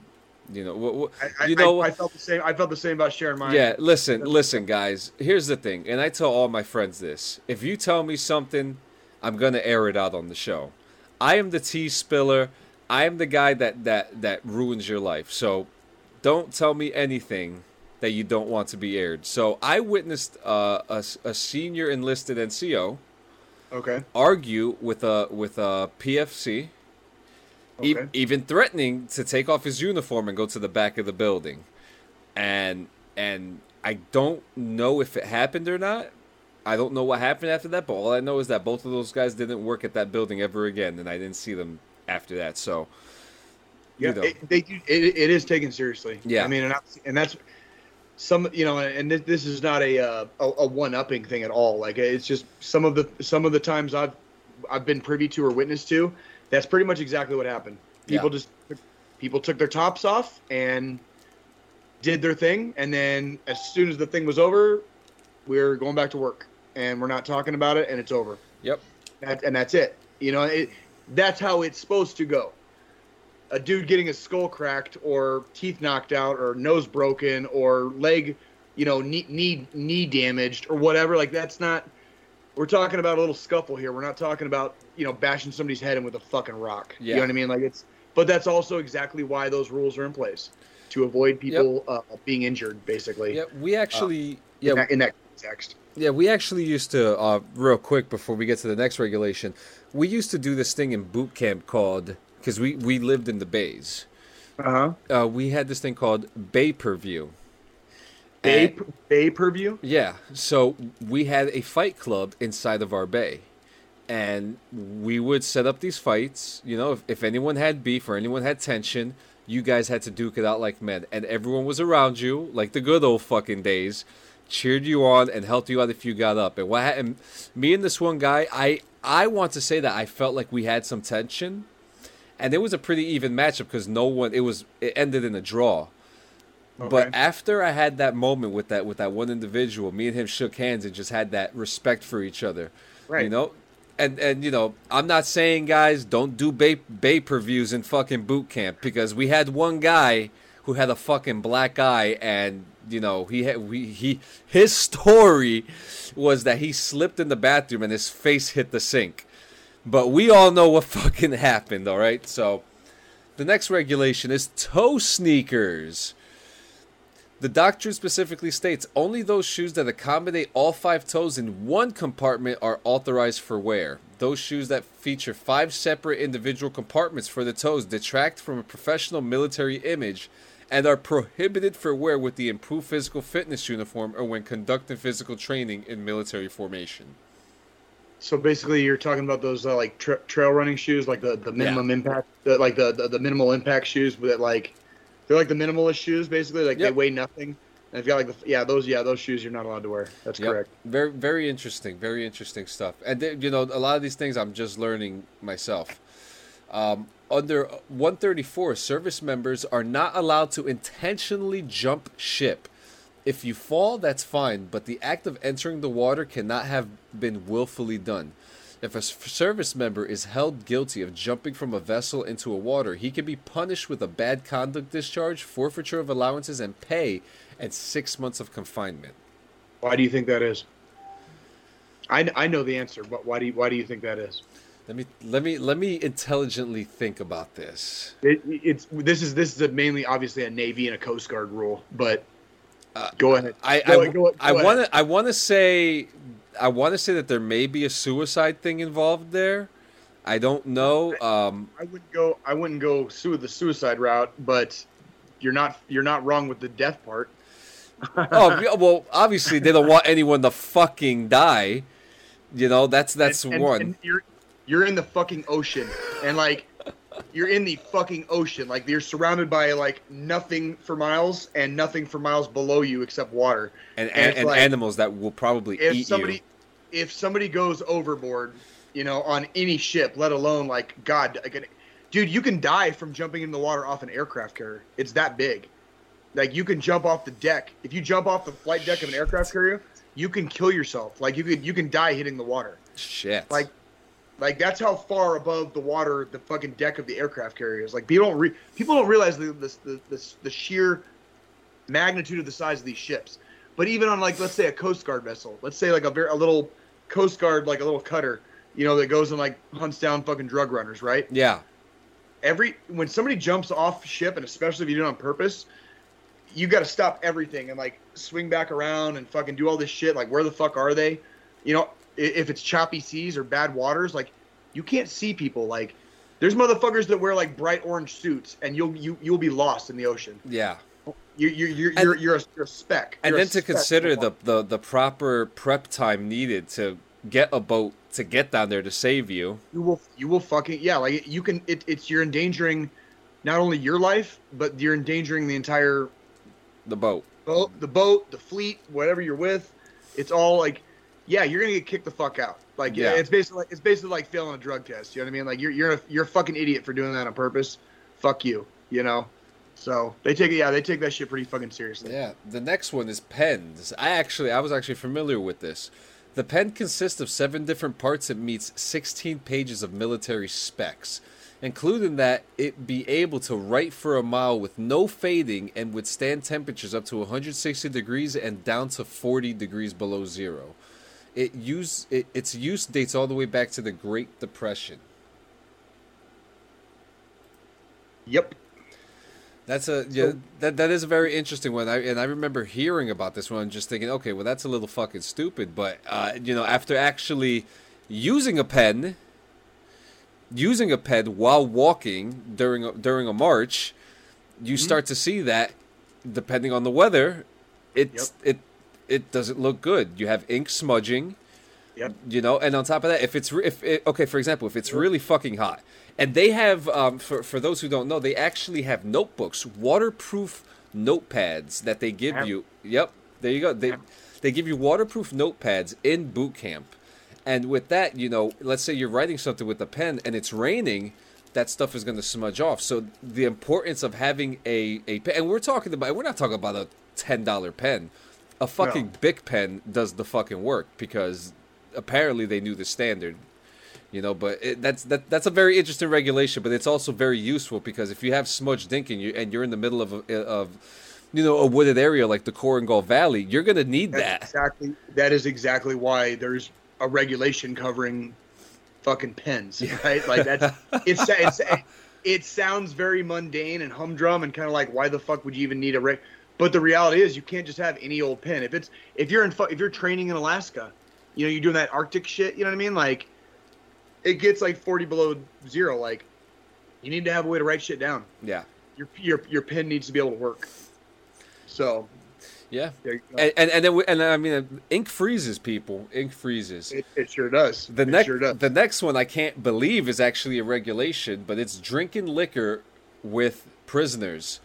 you know, what, what, I, you know, I, I felt the same. I felt the same about sharing mine. Yeah, listen, listen, guys. Here's the thing, and I tell all my friends this: if you tell me something, I'm gonna air it out on the show. I am the tea spiller. I am the guy that that that ruins your life. So, don't tell me anything that you don't want to be aired. So, I witnessed uh, a a senior enlisted NCO Okay. argue with a with a PFC, e- even threatening to take off his uniform and go to the back of the building. And and I don't know if it happened or not. I don't know what happened after that, but all I know is that both of those guys didn't work at that building ever again, and I didn't see them after that. So, Yeah, you know. it, they do- it, it is taken seriously. Yeah. I mean, and, I, and that's some you know, and this, this is not a uh, a, a one upping thing at all. Like it's just some of the some of the times I've I've been privy to or witness to. That's pretty much exactly what happened. People Yeah. just people took their tops off and did their thing, and then as soon as the thing was over, we're going back to work, and we're not talking about it, and it's over. yep, That, and that's it. You know, it, that's how it's supposed to go. A dude getting his skull cracked, or teeth knocked out, or nose broken, or leg, you know, knee knee, knee damaged, or whatever. Like that's not. We're talking about a little scuffle here. We're not talking about you know bashing somebody's head in with a fucking rock. Yeah. You know what I mean? Like it's. But that's also exactly why those rules are in place to avoid people uh, being injured, basically. yeah. We actually, In, yeah, that, in that context. Yeah, we actually used to, uh, real quick before we get to the next regulation, we used to do this thing in boot camp called, because we, we lived in the bays. Uh huh. Uh, we had this thing called Bay Per View. Bay, bay per view. yeah, so we had a fight club inside of our bay. And we would set up these fights. You know, if, if anyone had beef or anyone had tension, you guys had to duke it out like men. And everyone was around you, like the good old fucking days, cheered you on and helped you out if you got up. And what happened, me and this one guy, I, I want to say that I felt like we had some tension. And it was a pretty even matchup because no one, it was, it ended in a draw. But after I had that moment with that with that one individual, me and him shook hands and just had that respect for each other. Right. You know? And and you know, I'm not saying guys don't do bay bay previews in fucking boot camp because we had one guy who had a fucking black eye and you know, he had we he his story was that he slipped in the bathroom and his face hit the sink. But we all know what fucking happened, all right? So the next regulation is toe sneakers. The doctrine specifically states only those shoes that accommodate all five toes in one compartment are authorized for wear. Those shoes that feature five separate individual compartments for the toes detract from a professional military image and are prohibited for wear with the improved physical fitness uniform or when conducting physical training in military formation. So basically, you're talking about those uh, like tra- trail running shoes, like the, the minimum impact, the, like the, the the minimal impact shoes that like they're like the minimalist shoes, basically. Like they weigh nothing, and if you got like the yeah those yeah those shoes you're not allowed to wear. That's Yep. correct. Very, very interesting. Very interesting stuff. And they, you know, a lot of these things I'm just learning myself. Um, under 134, service members are not allowed to intentionally jump ship. If you fall, that's fine, but the act of entering the water cannot have been willfully done. If a service member is held guilty of jumping from a vessel into a water, he can be punished with a bad conduct discharge, forfeiture of allowances and pay, and six months of confinement. Why do you think that is? I, I know the answer, but why do you, why do you think that is? Let me let me let me intelligently think about this. It, it's this is this is a mainly obviously a Navy and a Coast Guard rule, but Uh, go ahead. I Go I, ahead, go- I go want to I want to say I want to say that there may be a suicide thing involved there. I don't know. Um, I wouldn't go. I wouldn't go sue the suicide route, but you're not. You're not wrong with the death part. oh well, obviously they don't want anyone to fucking die. You know, that's that's And- and- one. and you're you're in the fucking ocean, and like you're in the fucking ocean. Like you're surrounded by like nothing for miles and nothing for miles below you except water. and and and, and like- animals that will probably If eat somebody, you. if somebody goes overboard, you know, on any ship, let alone like God, like, an- dude, you can die from jumping in the water off an aircraft carrier. It's that big. Like you can jump off the deck. If you jump off the flight deck of an aircraft carrier, you can kill yourself. Like you could, you can die hitting the water. Shit. Like, like that's how far above the water the fucking deck of the aircraft carrier is. Like people don't re- people don't realize the the, the the the sheer magnitude of the size of these ships. But even on like let's say a Coast Guard vessel, let's say like a very a little Coast Guard like a little cutter, you know, that goes and like hunts down fucking drug runners, right? yeah. Every when somebody jumps off ship, and especially if you do it on purpose, you got to stop everything and like swing back around and fucking do all this shit. Like where the fuck are they? You know, if it's choppy seas or bad waters, like you can't see people. Like there's motherfuckers that wear like bright orange suits, and you'll you you'll be lost in the ocean. Yeah. You you you're And- you're, you're, a, you're a speck. And You're a then to consider the, the the proper prep time needed to get a boat to get down there to save you. you will you will fucking yeah like you can it, it's you're endangering not only your life but you're endangering the entire The boat. boat the boat the fleet whatever you're with it's all like yeah you're gonna get kicked the fuck out like Yeah. it's basically like, it's basically like failing a drug test you know what i mean like you're you're a, you're a fucking idiot for doing that on purpose fuck you you know so they take it yeah they take that shit pretty fucking seriously Yeah. The next one is pens. I actually I was actually familiar with this. The pen consists of seven different parts and meets 16 pages of military specs, including that it be able to write for a mile with no fading and withstand temperatures up to 160 degrees and down to 40 degrees below zero. It use it, its use dates all the way back to the Great Depression. yep That's a yeah. that that is a very interesting one. I and I remember hearing about this one, just thinking, okay, well, that's a little fucking stupid. But uh, you know, after actually using a pen, using a pen while walking during a, during a march, you start to see that, depending on the weather, it's it it doesn't look good. You have ink smudging yep. you know and on top of that if it's re- if it, okay for example if it's really fucking hot and they have um, for, for those who don't know they actually have notebooks waterproof notepads that they give Have- you. Yep. There you go. They they give you waterproof notepads in boot camp. And with that you know let's say you're writing something with a pen and it's raining that stuff is going to smudge off. So the importance of having a, a pen and we're talking about we're not talking about a $10 pen a fucking Bic pen does the fucking work because apparently they knew the standard, you know. But it, that's that that's a very interesting regulation, but it's also very useful because if you have smudged ink and you and you're in the middle of a, of you know a wooded area like the Korengal Valley, you're gonna need That's that. exactly that is exactly why there's a regulation covering fucking pens, right? Like that's it's it's it sounds very mundane and humdrum and kind of like why the fuck would you even need a reg? But the reality is you can't just have any old pen. If it's if you're in if you're training in Alaska, you know you're doing that Arctic shit. You know what I mean? Like it gets like 40 below zero. Like you need to have a way to write shit down. Yeah, Your your your pen needs to be able to work. So yeah. there you go. And and and, then we, and I mean, ink freezes people. Ink freezes. It, it sure does. The next, sure does. the next one I can't believe is actually a regulation, but it's drinking liquor with prisoners.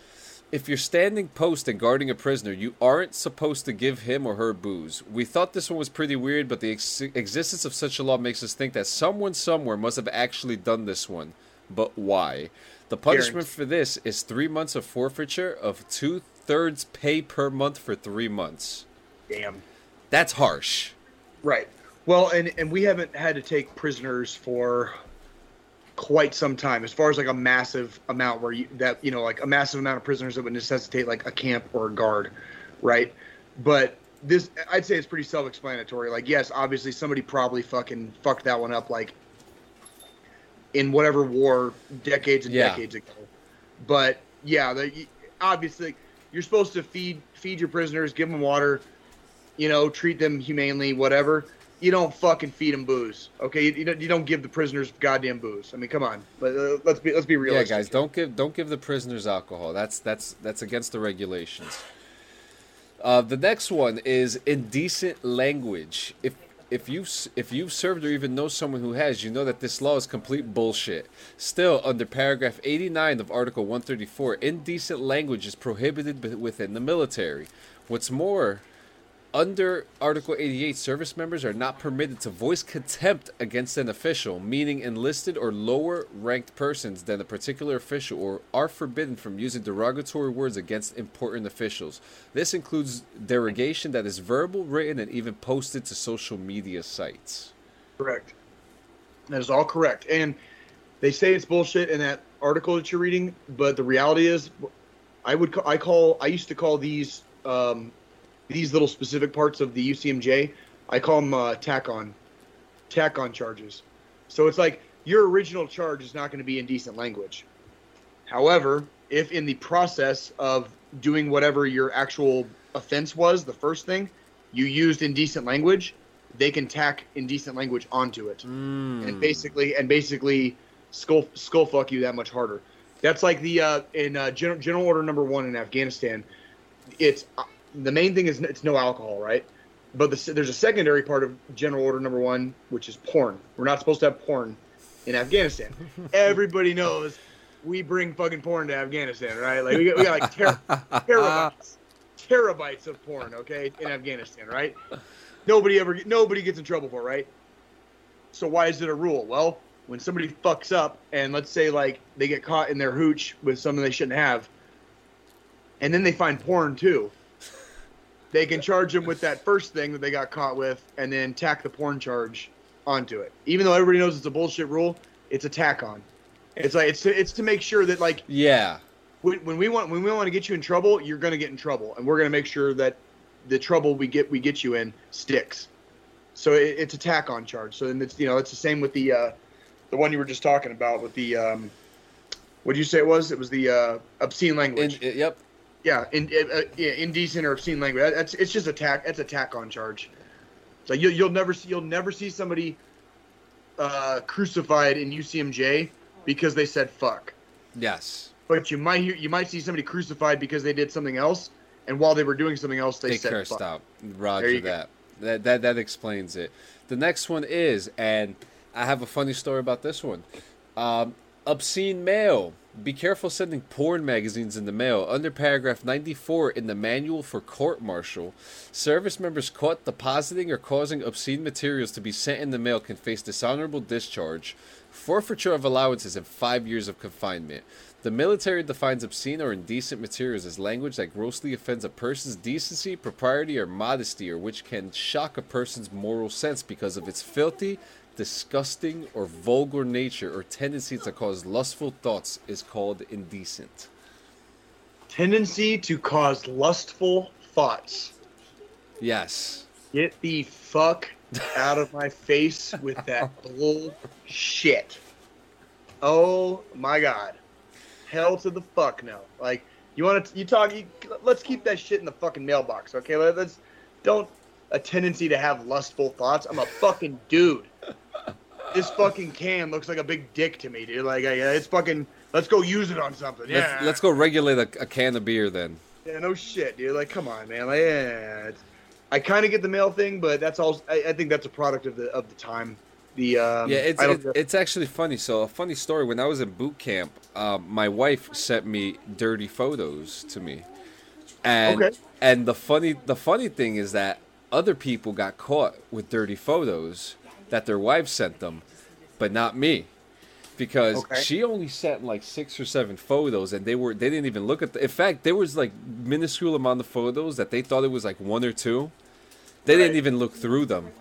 If you're standing post and guarding a prisoner, you aren't supposed to give him or her booze. We thought this one was pretty weird, but the ex- existence of such a law makes us think that someone somewhere must have actually done this one. But why? The punishment for this is three months of forfeiture of two thirds pay per month for three months. Damn. That's harsh. Right. Well, and and we haven't had to take prisoners for quite some time, as far as like a massive amount where you that you know like a massive amount of prisoners that would necessitate like a camp or a guard, right? But this, I'd say it's pretty self-explanatory. Like, yes, obviously somebody probably fucking fucked that one up, like in whatever war decades and Yeah. decades ago. But yeah, the, obviously you're supposed to feed feed your prisoners, give them water, you know, treat them humanely, whatever. You don't fucking feed them booze. Okay, you, you don't you don't give the prisoners goddamn booze. I mean, come on. But uh, let's be let's be Yeah, guys, don't give don't give the prisoners alcohol. That's that's that's against the regulations. Uh, the next one is indecent language. If if you if you've served or even know someone who has, you know that this law is complete bullshit. Still, under paragraph 89 of Article 134, indecent language is prohibited within the military. What's more, under Article 88, service members are not permitted to voice contempt against an official, meaning enlisted or lower ranked persons than a particular official, or are forbidden from using derogatory words against important officials. This includes derogation that is verbal, written, and even posted to social media sites. Correct. That is all correct. And they say it's bullshit in that article that you're reading, but the reality is, I would I call I used to call these um, these little specific parts of the UCMJ I call them uh, tack on tack on charges. So it's like your original charge is not going to be indecent language. However, if in the process of doing whatever your actual offense was, the first thing, you used indecent language, they can tack indecent language onto it and basically and basically skull skull fuck you that much harder. That's like the uh, in uh, general, general order number one in Afghanistan. It's uh, the main thing is it's no alcohol, right? But the, there's a secondary part of general order number one, which is porn. We're not supposed to have porn in Afghanistan. Everybody knows we bring fucking porn to Afghanistan, right? Like we got, we got like ter- terabytes, terabytes of porn, okay, in Afghanistan, right? Nobody ever, nobody gets in trouble for, it, right? So why is it a rule? Well, when somebody fucks up, and let's say like they get caught in their hooch with something they shouldn't have, and then they find porn too, they can charge them with that first thing that they got caught with, and then tack the porn charge onto it. Even though everybody knows it's a bullshit rule, it's a tack on. It's like it's to, it's to make sure that like Yeah. when, when we want when we want to get you in trouble, you're going to get in trouble, and we're going to make sure that the trouble we get we get you in sticks. So it, it's a tack on charge. So then it's you know it's the same with the uh, the one you were just talking about with the um, what did you say it was? It was the uh, obscene language. In, yep. Yeah, in, uh, yeah, indecent or obscene language. That- That's it's just a tack. That's a tack on charge. So you, you'll never see you'll never see somebody uh, crucified in UCMJ because they said fuck Yes. but you might hear, you might see somebody crucified because they did something else, and while they were doing something else, they, They said cursed fuck. out. There Roger you go. that. That that that explains it. The next one is, and I have a funny story about this one. Um, obscene mail. Be careful sending porn magazines in the mail. Under paragraph 94 in the manual for court martial, service members caught depositing or causing obscene materials to be sent in the mail can face dishonorable discharge, forfeiture of allowances, and five years of confinement. The military defines obscene or indecent materials as language that grossly offends a person's decency, propriety, or modesty, or which can shock a person's moral sense because of its filthy, disgusting, or vulgar nature or tendency to cause lustful thoughts is called indecent. Tendency to cause lustful thoughts. Yes. Get the fuck out of my face with that bullshit. Oh my god. Hell to the fuck no. Like you want to you talk you, let's keep that shit in the fucking mailbox, okay? Let- Let's don't a tendency to have lustful thoughts. I'm a fucking dude. This fucking can looks like a big dick to me, dude. Like I- it's fucking let's go use it on something. Yeah. Let's, let's go regulate a, a can of beer then. Yeah, no shit, dude. Like, come on, man. Like, yeah, it's, I kind of get the mail thing, but that's all. I, I think that's a product of the of the time. The um, yeah, it's it, it's actually funny. So a funny story. When I was in boot camp, um, my wife sent me dirty photos to me, and Okay. and the funny the funny thing is that other people got caught with dirty photos that their wives sent them, but not me, because Okay. she only sent like six or seven photos, and they were they didn't even look at. The, in fact, there was like minuscule amount of photos that they thought it was like one or two. They Right. didn't even look through them.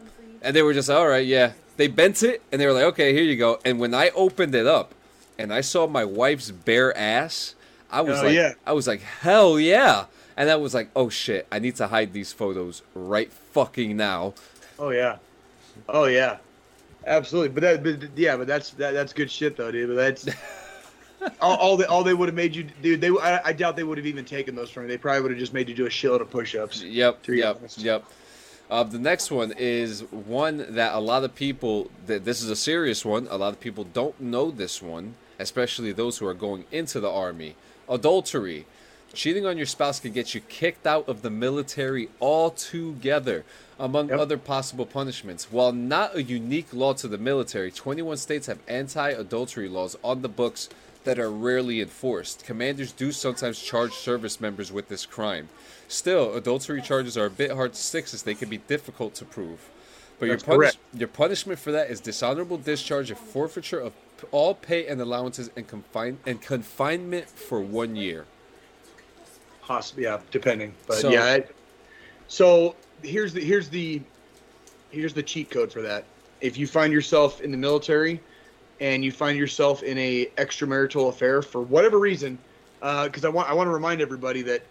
And they were just, all right, yeah. They bent it, and they were like, okay, here you go. And when I opened it up, and I saw my wife's bare ass, I was Oh, like, yeah. I was like, hell yeah. And I was like, oh shit, I need to hide these photos right fucking now. Oh yeah, oh yeah, absolutely. But that, but yeah, but that's that, that's good shit though, dude. But that's all, all they all they would have made you, dude. They I, I doubt they would have even taken those from you. They probably would have just made you do a shitload of push-ups. Yep, yep, honest. yep. Uh, the next one is one that a lot of people. Th- this is a serious one. A lot of people don't know this one, especially those who are going into the army. Adultery. Cheating on your spouse can get you kicked out of the military altogether, among Yep. other possible punishments. While not a unique law to the military, 21 states have anti adultery laws on the books that are rarely enforced. Commanders do sometimes charge service members with this crime. Still, adultery charges are a bit hard to stick as they can be difficult to prove. But your, punish- your punishment for that is dishonorable discharge and forfeiture of all pay and allowances and, confine- and confinement for one year. Possibly, yeah, depending. But So- yeah, I, so here's the here's the here's the cheat code for that. If you find yourself in the military and you find yourself in a extramarital affair for whatever reason, because I want I want to remind everybody that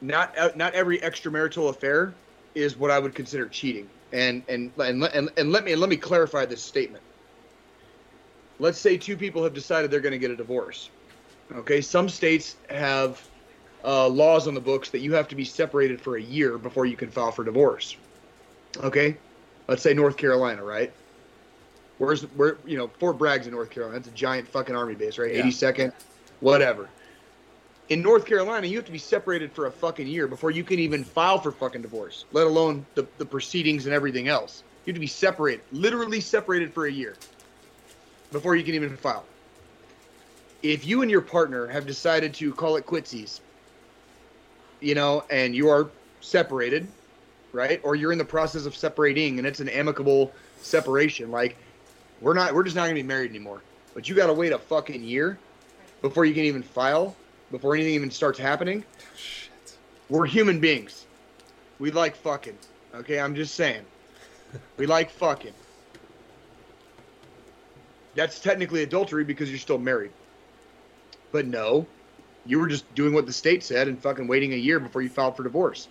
not uh, not every extramarital affair is what I would consider cheating. And and and and, and let me let me clarify this statement. Let's say two people have decided they're going to get a divorce. Okay, some states have uh, laws on the books that you have to be separated for a year before you can file for divorce. Okay, let's say North Carolina, right? Where's where you know Fort Bragg's in North Carolina? That's a giant fucking army base, right? Yeah. 82nd, whatever. In North Carolina, you have to be separated for a fucking year before you can even file for fucking divorce, let alone the, the proceedings and everything else. You have to be separated, literally separated for a year before you can even file. If you and your partner have decided to call it quitsies, you know, and you are separated, right? Or you're in the process of separating and it's an amicable separation. Like, we're not, we're just not gonna be married anymore. But you gotta wait a fucking year before you can even file, before anything even starts happening. Shit. We're human beings. We like fucking. Okay, I'm just saying. We like fucking. That's technically adultery because you're still married. But no, you were just doing what the state said and fucking waiting a year before you filed for divorce.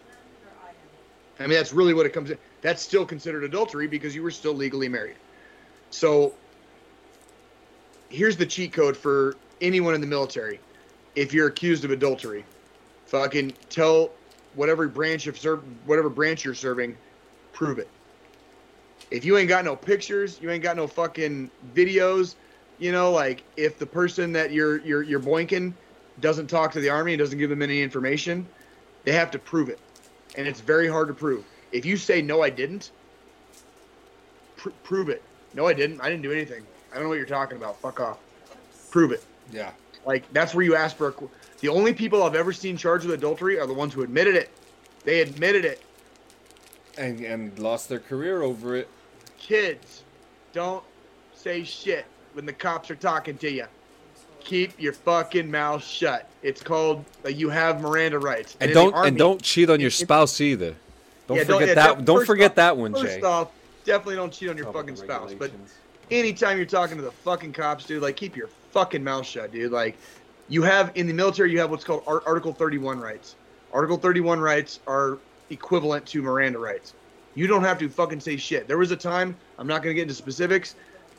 I mean, that's really what it comes in. That's still considered adultery because you were still legally married. So here's the cheat code for anyone in the military. If you're accused of adultery, fucking tell whatever branch of serve whatever branch you're serving, prove it. If you ain't got no pictures, you ain't got no fucking videos, you know, like if the person that you're you're you're boinking doesn't talk to the army and doesn't give them any information, they have to prove it. And it's very hard to prove. If you say no I didn't, pr- prove it. No I didn't. I didn't do anything. I don't know what you're talking about. Fuck off. Prove it. Yeah. Like that's where you ask for. A, qu- the only people I've ever seen charged with adultery are the ones who admitted it. They admitted it. And, and lost their career over it. Kids, don't say shit when the cops are talking to you. Keep your fucking mouth shut. It's called uh, you have Miranda rights. And in the don't Army- and don't cheat on your it- it- spouse either. Don't Yeah, forget yeah, that. def- don't forget off- that one, First Jay. off, definitely don't cheat on your Public fucking spouse. But anytime you're talking to the fucking cops, dude, like keep your fucking mouth shut, dude. Like you have in the military, you have what's called Ar- Article 31 rights. Article 31 rights are equivalent to Miranda rights. You don't have to fucking say shit. There was a time, I'm not going to get into specifics.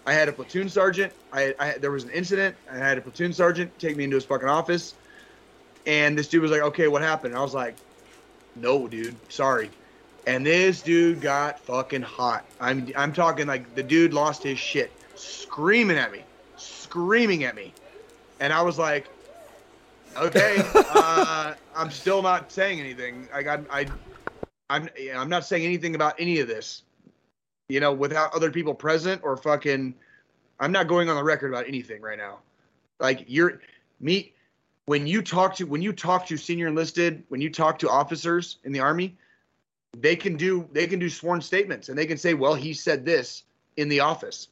I had a platoon sergeant. I, I there was an incident. I had a platoon sergeant take me into his fucking office, and this dude was like, "Okay, what happened?" And I was like, "No, dude, sorry." And this dude got fucking hot. I'm I'm talking like the dude lost his shit, screaming at me, screaming at me, and I was like, "Okay, uh, I'm still not saying anything. I got I, I'm I'm not saying anything about any of this, you know, without other people present or fucking. I'm not going on the record about anything right now. Like you're me when you talk to when you talk to senior enlisted, when you talk to officers in the army, they can do they can do sworn statements and they can say, well, he said this in the office.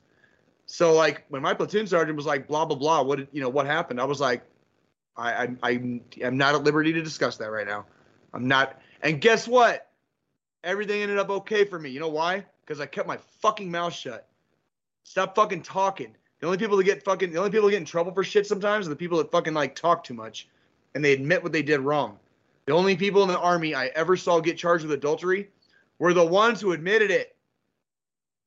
So like when my platoon sergeant was like, blah blah blah, what you know what happened? I was like, I I I'm, I'm not at liberty to discuss that right now. I'm not. And guess what? Everything ended up okay for me. You know why? Because I kept my fucking mouth shut. Stop fucking talking. The only people that get fucking the only people that get in trouble for shit sometimes are the people that fucking like talk too much and they admit what they did wrong. The only people in the army I ever saw get charged with adultery were the ones who admitted it.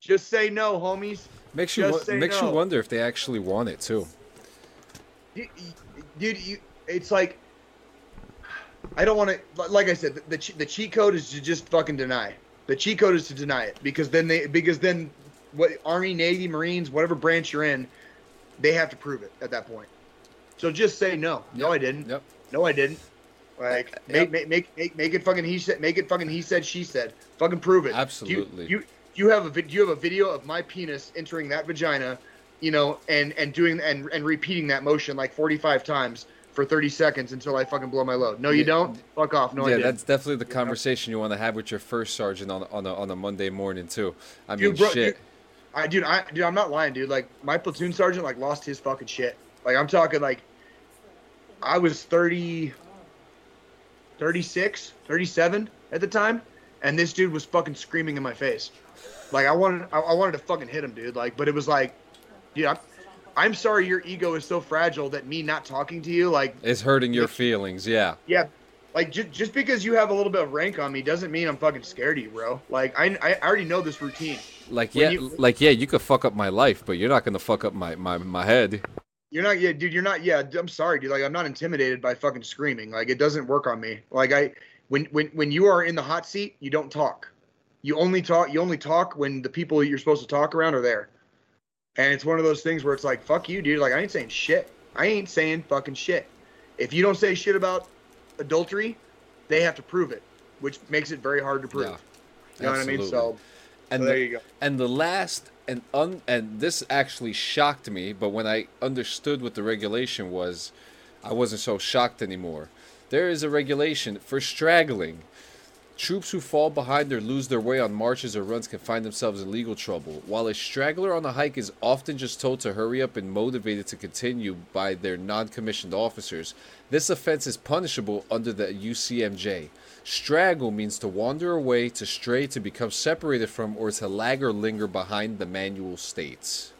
Just say no, homies. Makes you wo- makes no. you wonder if they actually want it too. You- you- Dude, you, it's like I don't want to. Like I said, the, the the cheat code is to just fucking deny. The cheat code is to deny it because then they because then what Army, Navy, Marines, whatever branch you're in, they have to prove it at that point. So just say no. No, I didn't. Yep. No, I didn't. Like uh, Yep. make, make make make make it fucking he said make it fucking he said she said. Fucking prove it. Absolutely. You you, you have a vid- you have a video of my penis entering that vagina, you know, and and doing and and repeating that motion like 45 times for 30 seconds until I fucking blow my load. No, you Yeah. don't. Fuck off. No, yeah, that's definitely the conversation you want to have with your first sergeant on on a, on a Monday morning too. I mean, Dude, bro, shit. dude, I dude, I dude, I'm not lying, dude. Like my platoon sergeant like lost his fucking shit. Like I'm talking like I was 30 36, 37 at the time, and this dude was fucking screaming in my face. Like I wanted I, I wanted to fucking hit him, dude. Like but it was like dude, I'm, I'm sorry your ego is so fragile that me not talking to you like It's hurting your feelings. Yeah. yeah, like just just because you have a little bit of rank on me doesn't mean I'm fucking scared of you, bro. Like I I already know this routine. Like When yeah, you- like yeah, you could fuck up my life, but you're not gonna fuck up my my my head. You're not, yeah, dude. You're not, yeah. I'm sorry, dude. Like, I'm not intimidated by fucking screaming. Like, it doesn't work on me. Like, I, when, when, when you are in the hot seat, you don't talk. You only talk. You only talk when the people you're supposed to talk around are there. And it's one of those things where it's like, fuck you, dude. Like, I ain't saying shit. I ain't saying fucking shit. If you don't say shit about adultery, they have to prove it, which makes it very hard to prove. Yeah, you know what I mean? absolutely. So, And so the- there you go. And the last and un and this actually shocked me, but when I understood what the regulation was, I wasn't so shocked anymore. There is a regulation for straggling. Troops who fall behind or lose their way on marches or runs can find themselves in legal trouble. While a straggler on a hike is often just told to hurry up and motivated to continue by their non commissioned officers, this offense is punishable under the UCMJ. Straggle means to wander away, to stray, to become separated from, or to lag or linger behind, the manual states.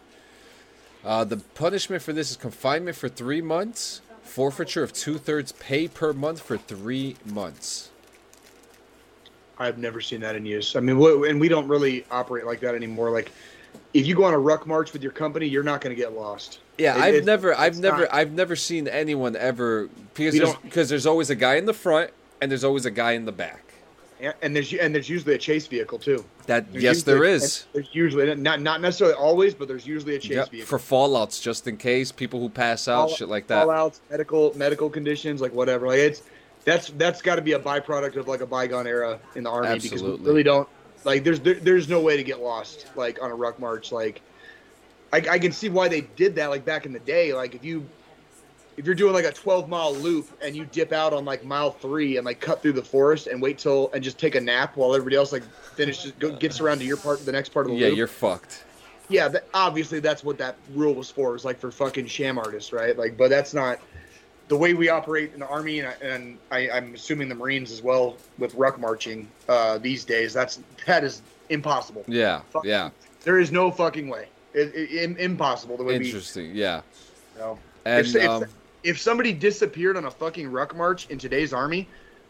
Uh, the punishment for this is confinement for three months, forfeiture of two thirds pay per month for three months. I've never seen that in use. I mean, wh- and we don't really operate like that anymore. Like, if you go on a ruck march with your company, you're not going to get lost. Yeah, It- I've it's- never, I've never, not- I've never seen anyone ever because there's, because there's always a guy in the front and there's always a guy in the back. And there's and there's usually a chase vehicle too. That There's yes, there is. There's usually not not necessarily always, but there's usually a chase Yep, vehicle. for fallouts, just in case people who pass out, Fall- shit like that. Fallouts, medical medical conditions, like whatever. Like it's that's that's got to be a byproduct of like a bygone era in the army because we really don't like. There's there, there's no way to get lost like on a ruck march. Like I, I can see why they did that like back in the day. Like if you if you're doing like a 12 mile loop and you dip out on like mile three and like cut through the forest and wait till and just take a nap while everybody else like finishes go, gets around to your part the next part of the Yeah, loop you're fucked. yeah, that, obviously that's what that rule was for. Is like for fucking sham artists, right? Like, but that's not the way we operate in the army, and, and I, I'm assuming the Marines as well with ruck marching uh, these days. That's that is impossible. Yeah, Fuck. yeah. There is no fucking way. It, it, im- impossible the way we. Interesting. Yeah. You know. And if, if, um, if somebody disappeared on a fucking ruck march in today's army,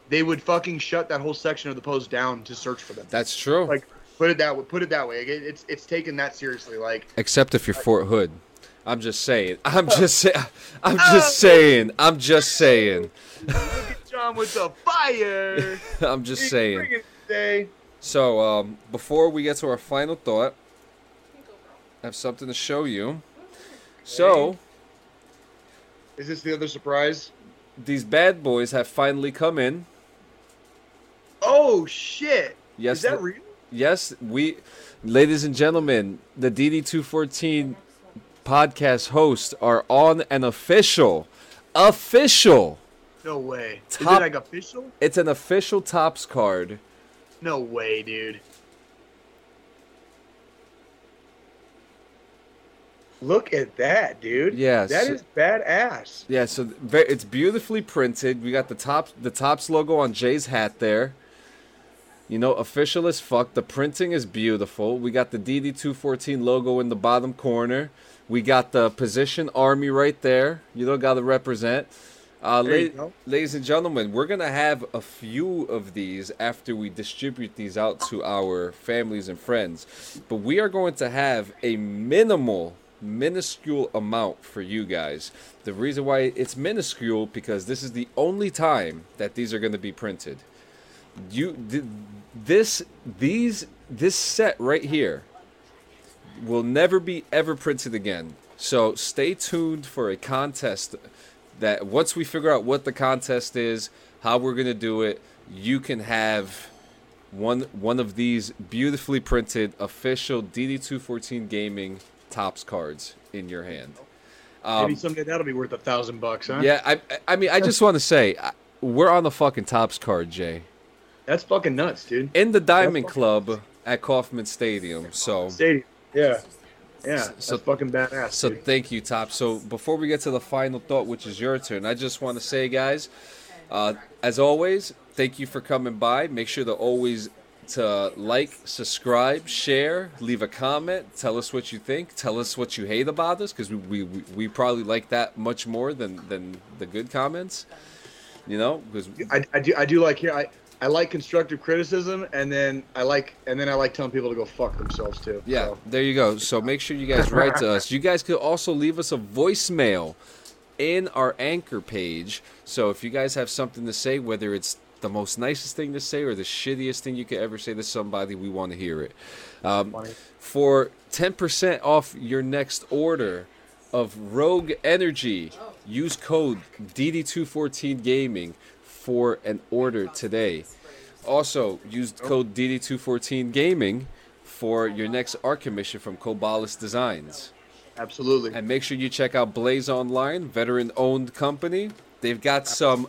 they would fucking shut that whole section of the post down to search for them. that's true. Like, put it that way. Put it that way. It, it's it's taken that seriously. Like. Except if you're Fort Hood. I'm just saying. I'm just saying. I'm just saying. I'm just saying. Jon with the fire. I'm just saying. bringing it today. So, um, before we get to our final thought, I have something to show you. So, Is this the other surprise? these bad boys have finally come in. Oh shit! Yes, Is that real? Yes, we, ladies and gentlemen, the DD214 podcast hosts are on an official, official. No way. Is it like official? It's an official Topps card. No way, dude. Look at that, dude. Yeah, That so- is badass. Yeah, so it's beautifully printed. We got the top the Topps logo on Jay's hat there. You know, official as fuck. The printing is beautiful. We got the DD214 logo in the bottom corner. We got the position army right there. You know, got to represent. Uh, la- ladies and gentlemen, we're gonna have a few of these after we distribute these out to our families and friends. But we are going to have a minimal, minuscule amount for you guys. The reason why it's minuscule because this is the only time that these are going to be printed. you th- this these this set right here will never be ever printed again. So stay tuned for a contest that once we figure out what the contest is, how we're going to do it, you can have one one of these beautifully printed official DD214 gaming Topps cards in your hand. Um, Maybe someday that'll be worth a thousand bucks, huh? Yeah, I I mean I just want to say we're on the fucking Topps card, Jay. That's fucking nuts, dude. In the Diamond Club at Kauffman Stadium. So Stadium. Yeah. Yeah, so fucking badass. So dude. thank you, Top. So before we get to the final thought, which is your turn, I just want to say, guys, uh, as always, thank you for coming by. Make sure to always to like, subscribe, share, leave a comment, tell us what you think, tell us what you hate about us, because we, we we probably like that much more than than the good comments. You know, because I, I do I do like here I I like constructive criticism, and then I like and then I like telling people to go fuck themselves too. Yeah, so. there you go. So make sure you guys write to us. You guys could also leave us a voicemail in our anchor page. So if you guys have something to say, whether it's the most nicest thing to say or the shittiest thing you could ever say to somebody, we want to hear it. Um, for 10% off your next order of Rogue Energy, use code DD214 Gaming for an order today. Also, use code DD214 Gaming for your next art commission from Cobalis Designs. Absolutely. And make sure you check out Blaze Online, veteran owned company. They've got some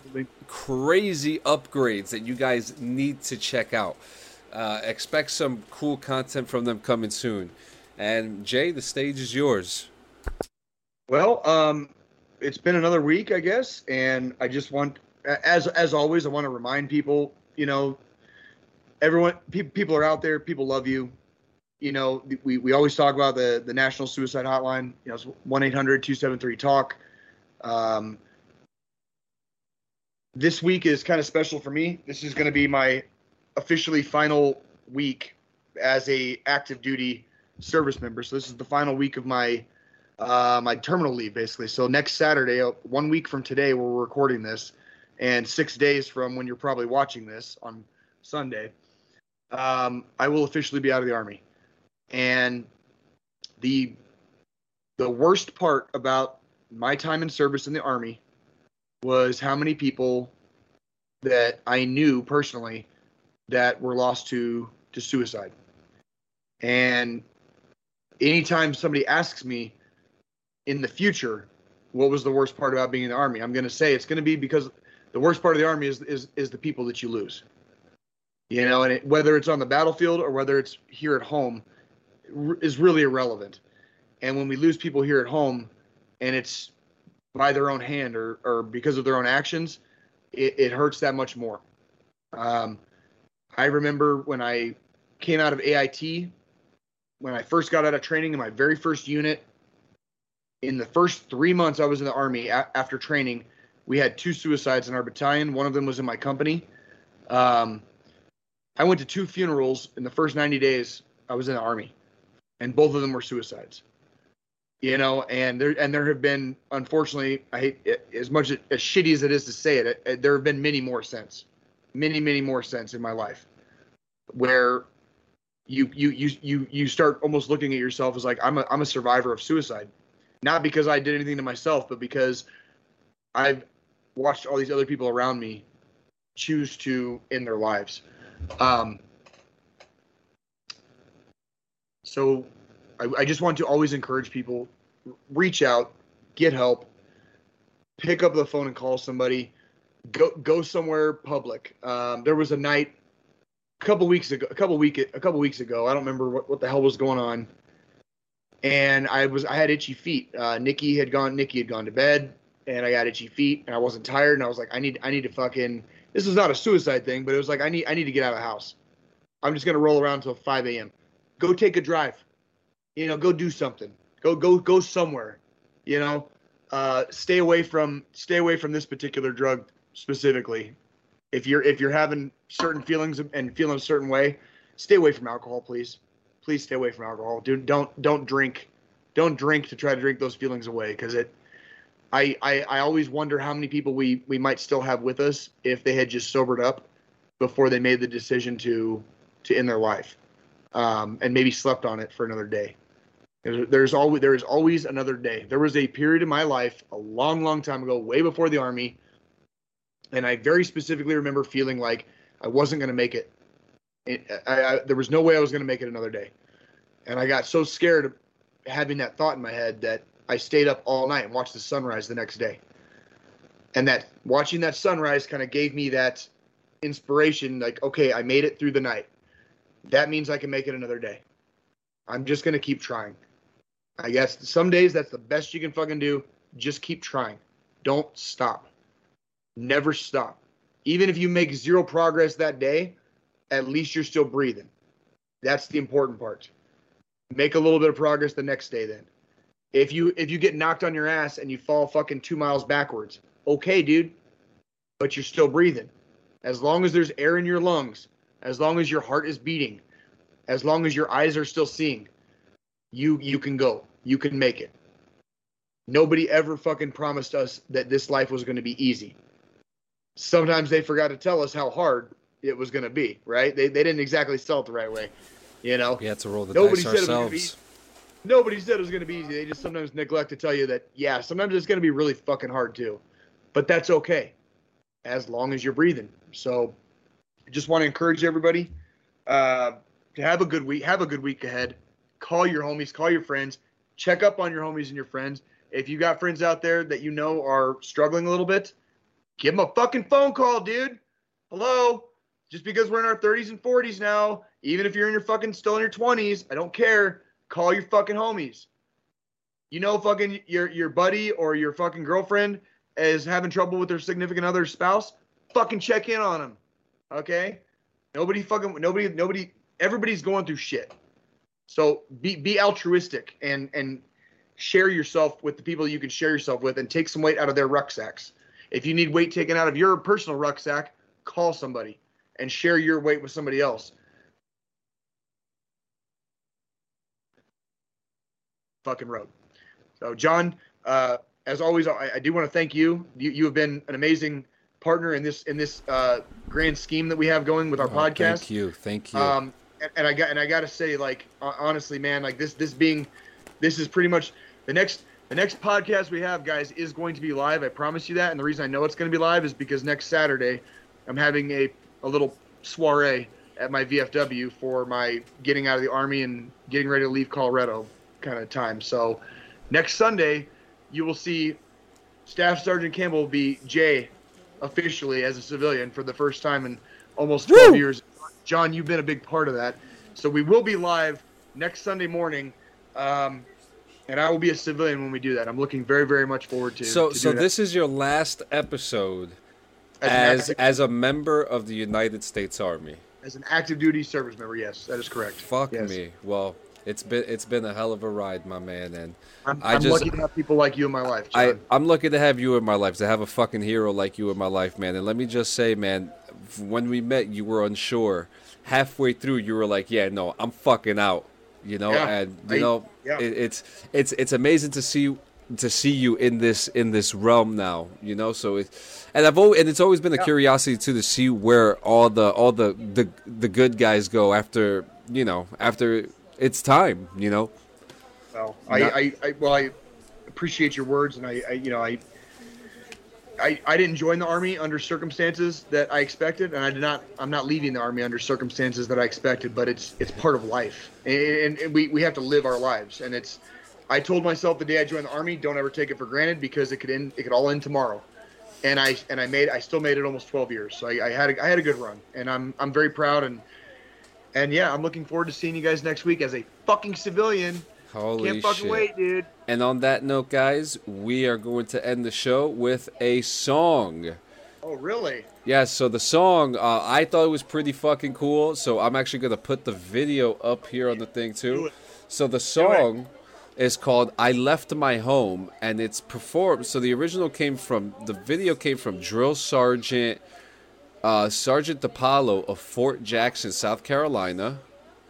crazy upgrades that you guys need to check out. Uh, expect some cool content from them coming soon. And Jay, the stage is yours. Well, um, it's been another week, I guess, and I just want, as as always, I want to remind people, you know, everyone, pe- people are out there, people love you. You know, we, we always talk about the the National Suicide Hotline. You know, it's one 273 talk. Um, this week is kind of special for me. This is going to be my officially final week as a active duty service member. So this is the final week of my uh, my terminal leave, basically. So next Saturday, uh, one week from today, we're recording this, and six days from when you're probably watching this on Sunday, um, I will officially be out of the army. And the the worst part about my time in service in the army was how many people that I knew personally that were lost to to suicide. And anytime somebody asks me in the future what was the worst part about being in the army, I'm going to say it's going to be because the worst part of the army is is is the people that you lose. You know, and it, whether it's on the battlefield or whether it's here at home is really irrelevant. And when we lose people here at home and it's by their own hand or, or because of their own actions, it, it hurts that much more. Um, I remember when I came out of AIT, when I first got out of training in my very first unit, in the first three months I was in the Army a- after training, we had two suicides in our battalion. One of them was in my company. Um, I went to two funerals in the first 90 days I was in the Army, and both of them were suicides you know and there and there have been unfortunately i hate it, as much as, as shitty as it is to say it, it, it, there have been many more since many many more since in my life where you you you you you start almost looking at yourself as like i'm a i'm a survivor of suicide not because i did anything to myself but because i've watched all these other people around me choose to end their lives um so I, I just want to always encourage people reach out, get help, pick up the phone and call somebody, go go somewhere public. Um, there was a night a couple weeks ago, a couple week a couple weeks ago. I don't remember what, what the hell was going on, and I was I had itchy feet. Uh, Nikki had gone Nikki had gone to bed, and I got itchy feet, and I wasn't tired, and I was like, I need I need to fucking. This is not a suicide thing, but it was like I need I need to get out of the house. I'm just gonna roll around until 5 a.m. Go take a drive you know, go do something. Go go go somewhere. You know, uh, stay away from stay away from this particular drug specifically. If you're if you're having certain feelings and feeling a certain way, stay away from alcohol, please. Please stay away from alcohol. Do don't don't drink. Don't drink to try to drink those feelings away because it. I, I I always wonder how many people we we might still have with us if they had just sobered up before they made the decision to to end their life, um, and maybe slept on it for another day. There's, always there is always another day. There was a period in my life a long, long time ago, way before the army, and I very specifically remember feeling like I wasn't going to make it. it I, I, there was no way I was going to make it another day, and I got so scared of having that thought in my head that I stayed up all night and watched the sunrise the next day. And that watching that sunrise kind of gave me that inspiration like, okay, I made it through the night. That means I can make it another day. I'm just going to keep trying. I guess some days that's the best you can fucking do. Just keep trying. Don't stop. Never stop. Even if you make zero progress that day, at least you're still breathing. That's the important part. Make a little bit of progress the next day then. If you if you get knocked on your ass and you fall fucking 2 miles backwards, okay, dude. But you're still breathing. As long as there's air in your lungs, as long as your heart is beating, as long as your eyes are still seeing, you you can go. You can make it. Nobody ever fucking promised us that this life was going to be easy. Sometimes they forgot to tell us how hard it was going to be, right? They, they didn't exactly sell it the right way, you know? We had to roll the Nobody dice ourselves. Nobody said it was going to be easy. They just sometimes neglect to tell you that, yeah, sometimes it's going to be really fucking hard too. But that's okay as long as you're breathing. So I just want to encourage everybody uh, to have a good week. Have a good week ahead. Call your homies, call your friends, check up on your homies and your friends. If you got friends out there that you know are struggling a little bit, give them a fucking phone call, dude. Hello. Just because we're in our 30s and 40s now, even if you're in your fucking still in your 20s, I don't care. Call your fucking homies. You know, fucking your your buddy or your fucking girlfriend is having trouble with their significant other spouse. Fucking check in on them. Okay. Nobody fucking nobody nobody everybody's going through shit. So be be altruistic and and share yourself with the people you can share yourself with and take some weight out of their rucksacks. If you need weight taken out of your personal rucksack, call somebody and share your weight with somebody else. Fucking road. So Jon, uh, as always, I, I do want to thank you. you. You have been an amazing partner in this in this uh, grand scheme that we have going with our oh, podcast. Thank you, thank you. Um, and, and I got and I got to say, like honestly, man, like this this being this is pretty much the next the next podcast we have, guys, is going to be live. I promise you that. And the reason I know it's going to be live is because next Saturday, I'm having a a little soiree at my VFW for my getting out of the army and getting ready to leave Colorado kind of time. So next Sunday, you will see Staff Sergeant Campbell be Jay officially as a civilian for the first time in almost 12 Woo! years. Jon, you've been a big part of that. So we will be live next Sunday morning. Um, and I will be a civilian when we do that. I'm looking very, very much forward to. So, to so this is your last episode as as, as, a member of the United States Army. As an active duty service member, yes, that is correct. Fuck yes. me. Well, it's been it's been a hell of a ride, my man, and I'm, I just, lucky to have people like you in my life. Jon. I I'm lucky to have you in my life, to have a fucking hero like you in my life, man. And let me just say, man, when we met, you were unsure. Halfway through, you were like, "Yeah, no, I'm fucking out," you know, yeah, and you I, know, yeah. it, it's it's it's amazing to see to see you in this in this realm now, you know. So it, and I've always and it's always been a yeah. curiosity too to see where all the all the the the good guys go after you know after it's time, you know. Well, I, I, I, well, I appreciate your words, and I, I, you know, I, I, I didn't join the army under circumstances that I expected, and I did not. I'm not leaving the army under circumstances that I expected, but it's it's part of life, and, and we we have to live our lives, and it's. I told myself the day I joined the army, don't ever take it for granted because it could end. It could all end tomorrow, and I and I made. I still made it almost 12 years, so I, I had a, I had a good run, and I'm I'm very proud and and yeah, I'm looking forward to seeing you guys next week as a fucking civilian. Holy Can't fucking shit. wait, dude. And on that note, guys, we are going to end the show with a song. Oh, really? Yeah, so the song, uh, I thought it was pretty fucking cool. So I'm actually going to put the video up here on the thing, too. So the song is called I Left My Home, and it's performed. So the original came from, the video came from Drill Sergeant uh, Sergeant Depalo of Fort Jackson, South Carolina.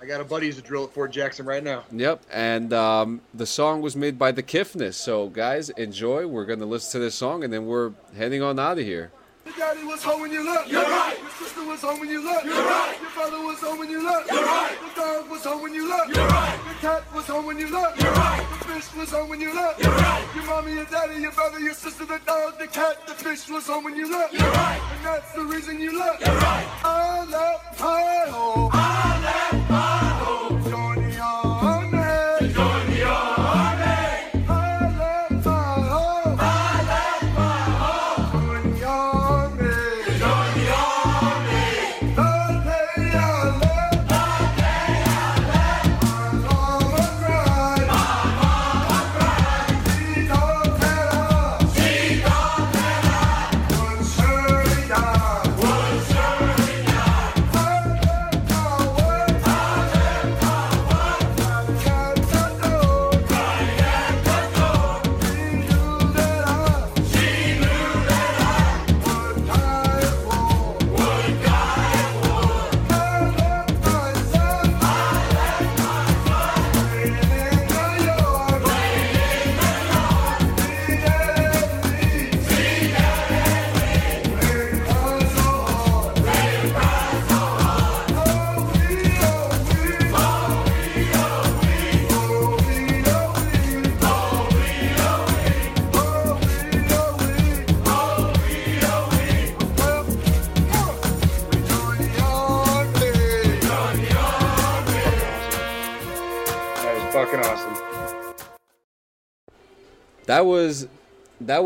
I got a buddy who's a drill at Fort Jackson right now. Yep, and um, the song was made by the Kiffness. So, guys, enjoy. We're going to listen to this song, and then we're heading on out of here. Your daddy was home when you left. You're right. Your sister was home when you left. You're right. Your brother was home when you left. You're right. The dog was home when you left. You're right. The cat was home when you left. You're right. The fish was home when you left. You're right. Your mommy, your daddy, your brother, your sister, the dog, the cat, the fish was home when you left. You're right. And that's the reason you left. You're right. I left my home. I left my home. That was that was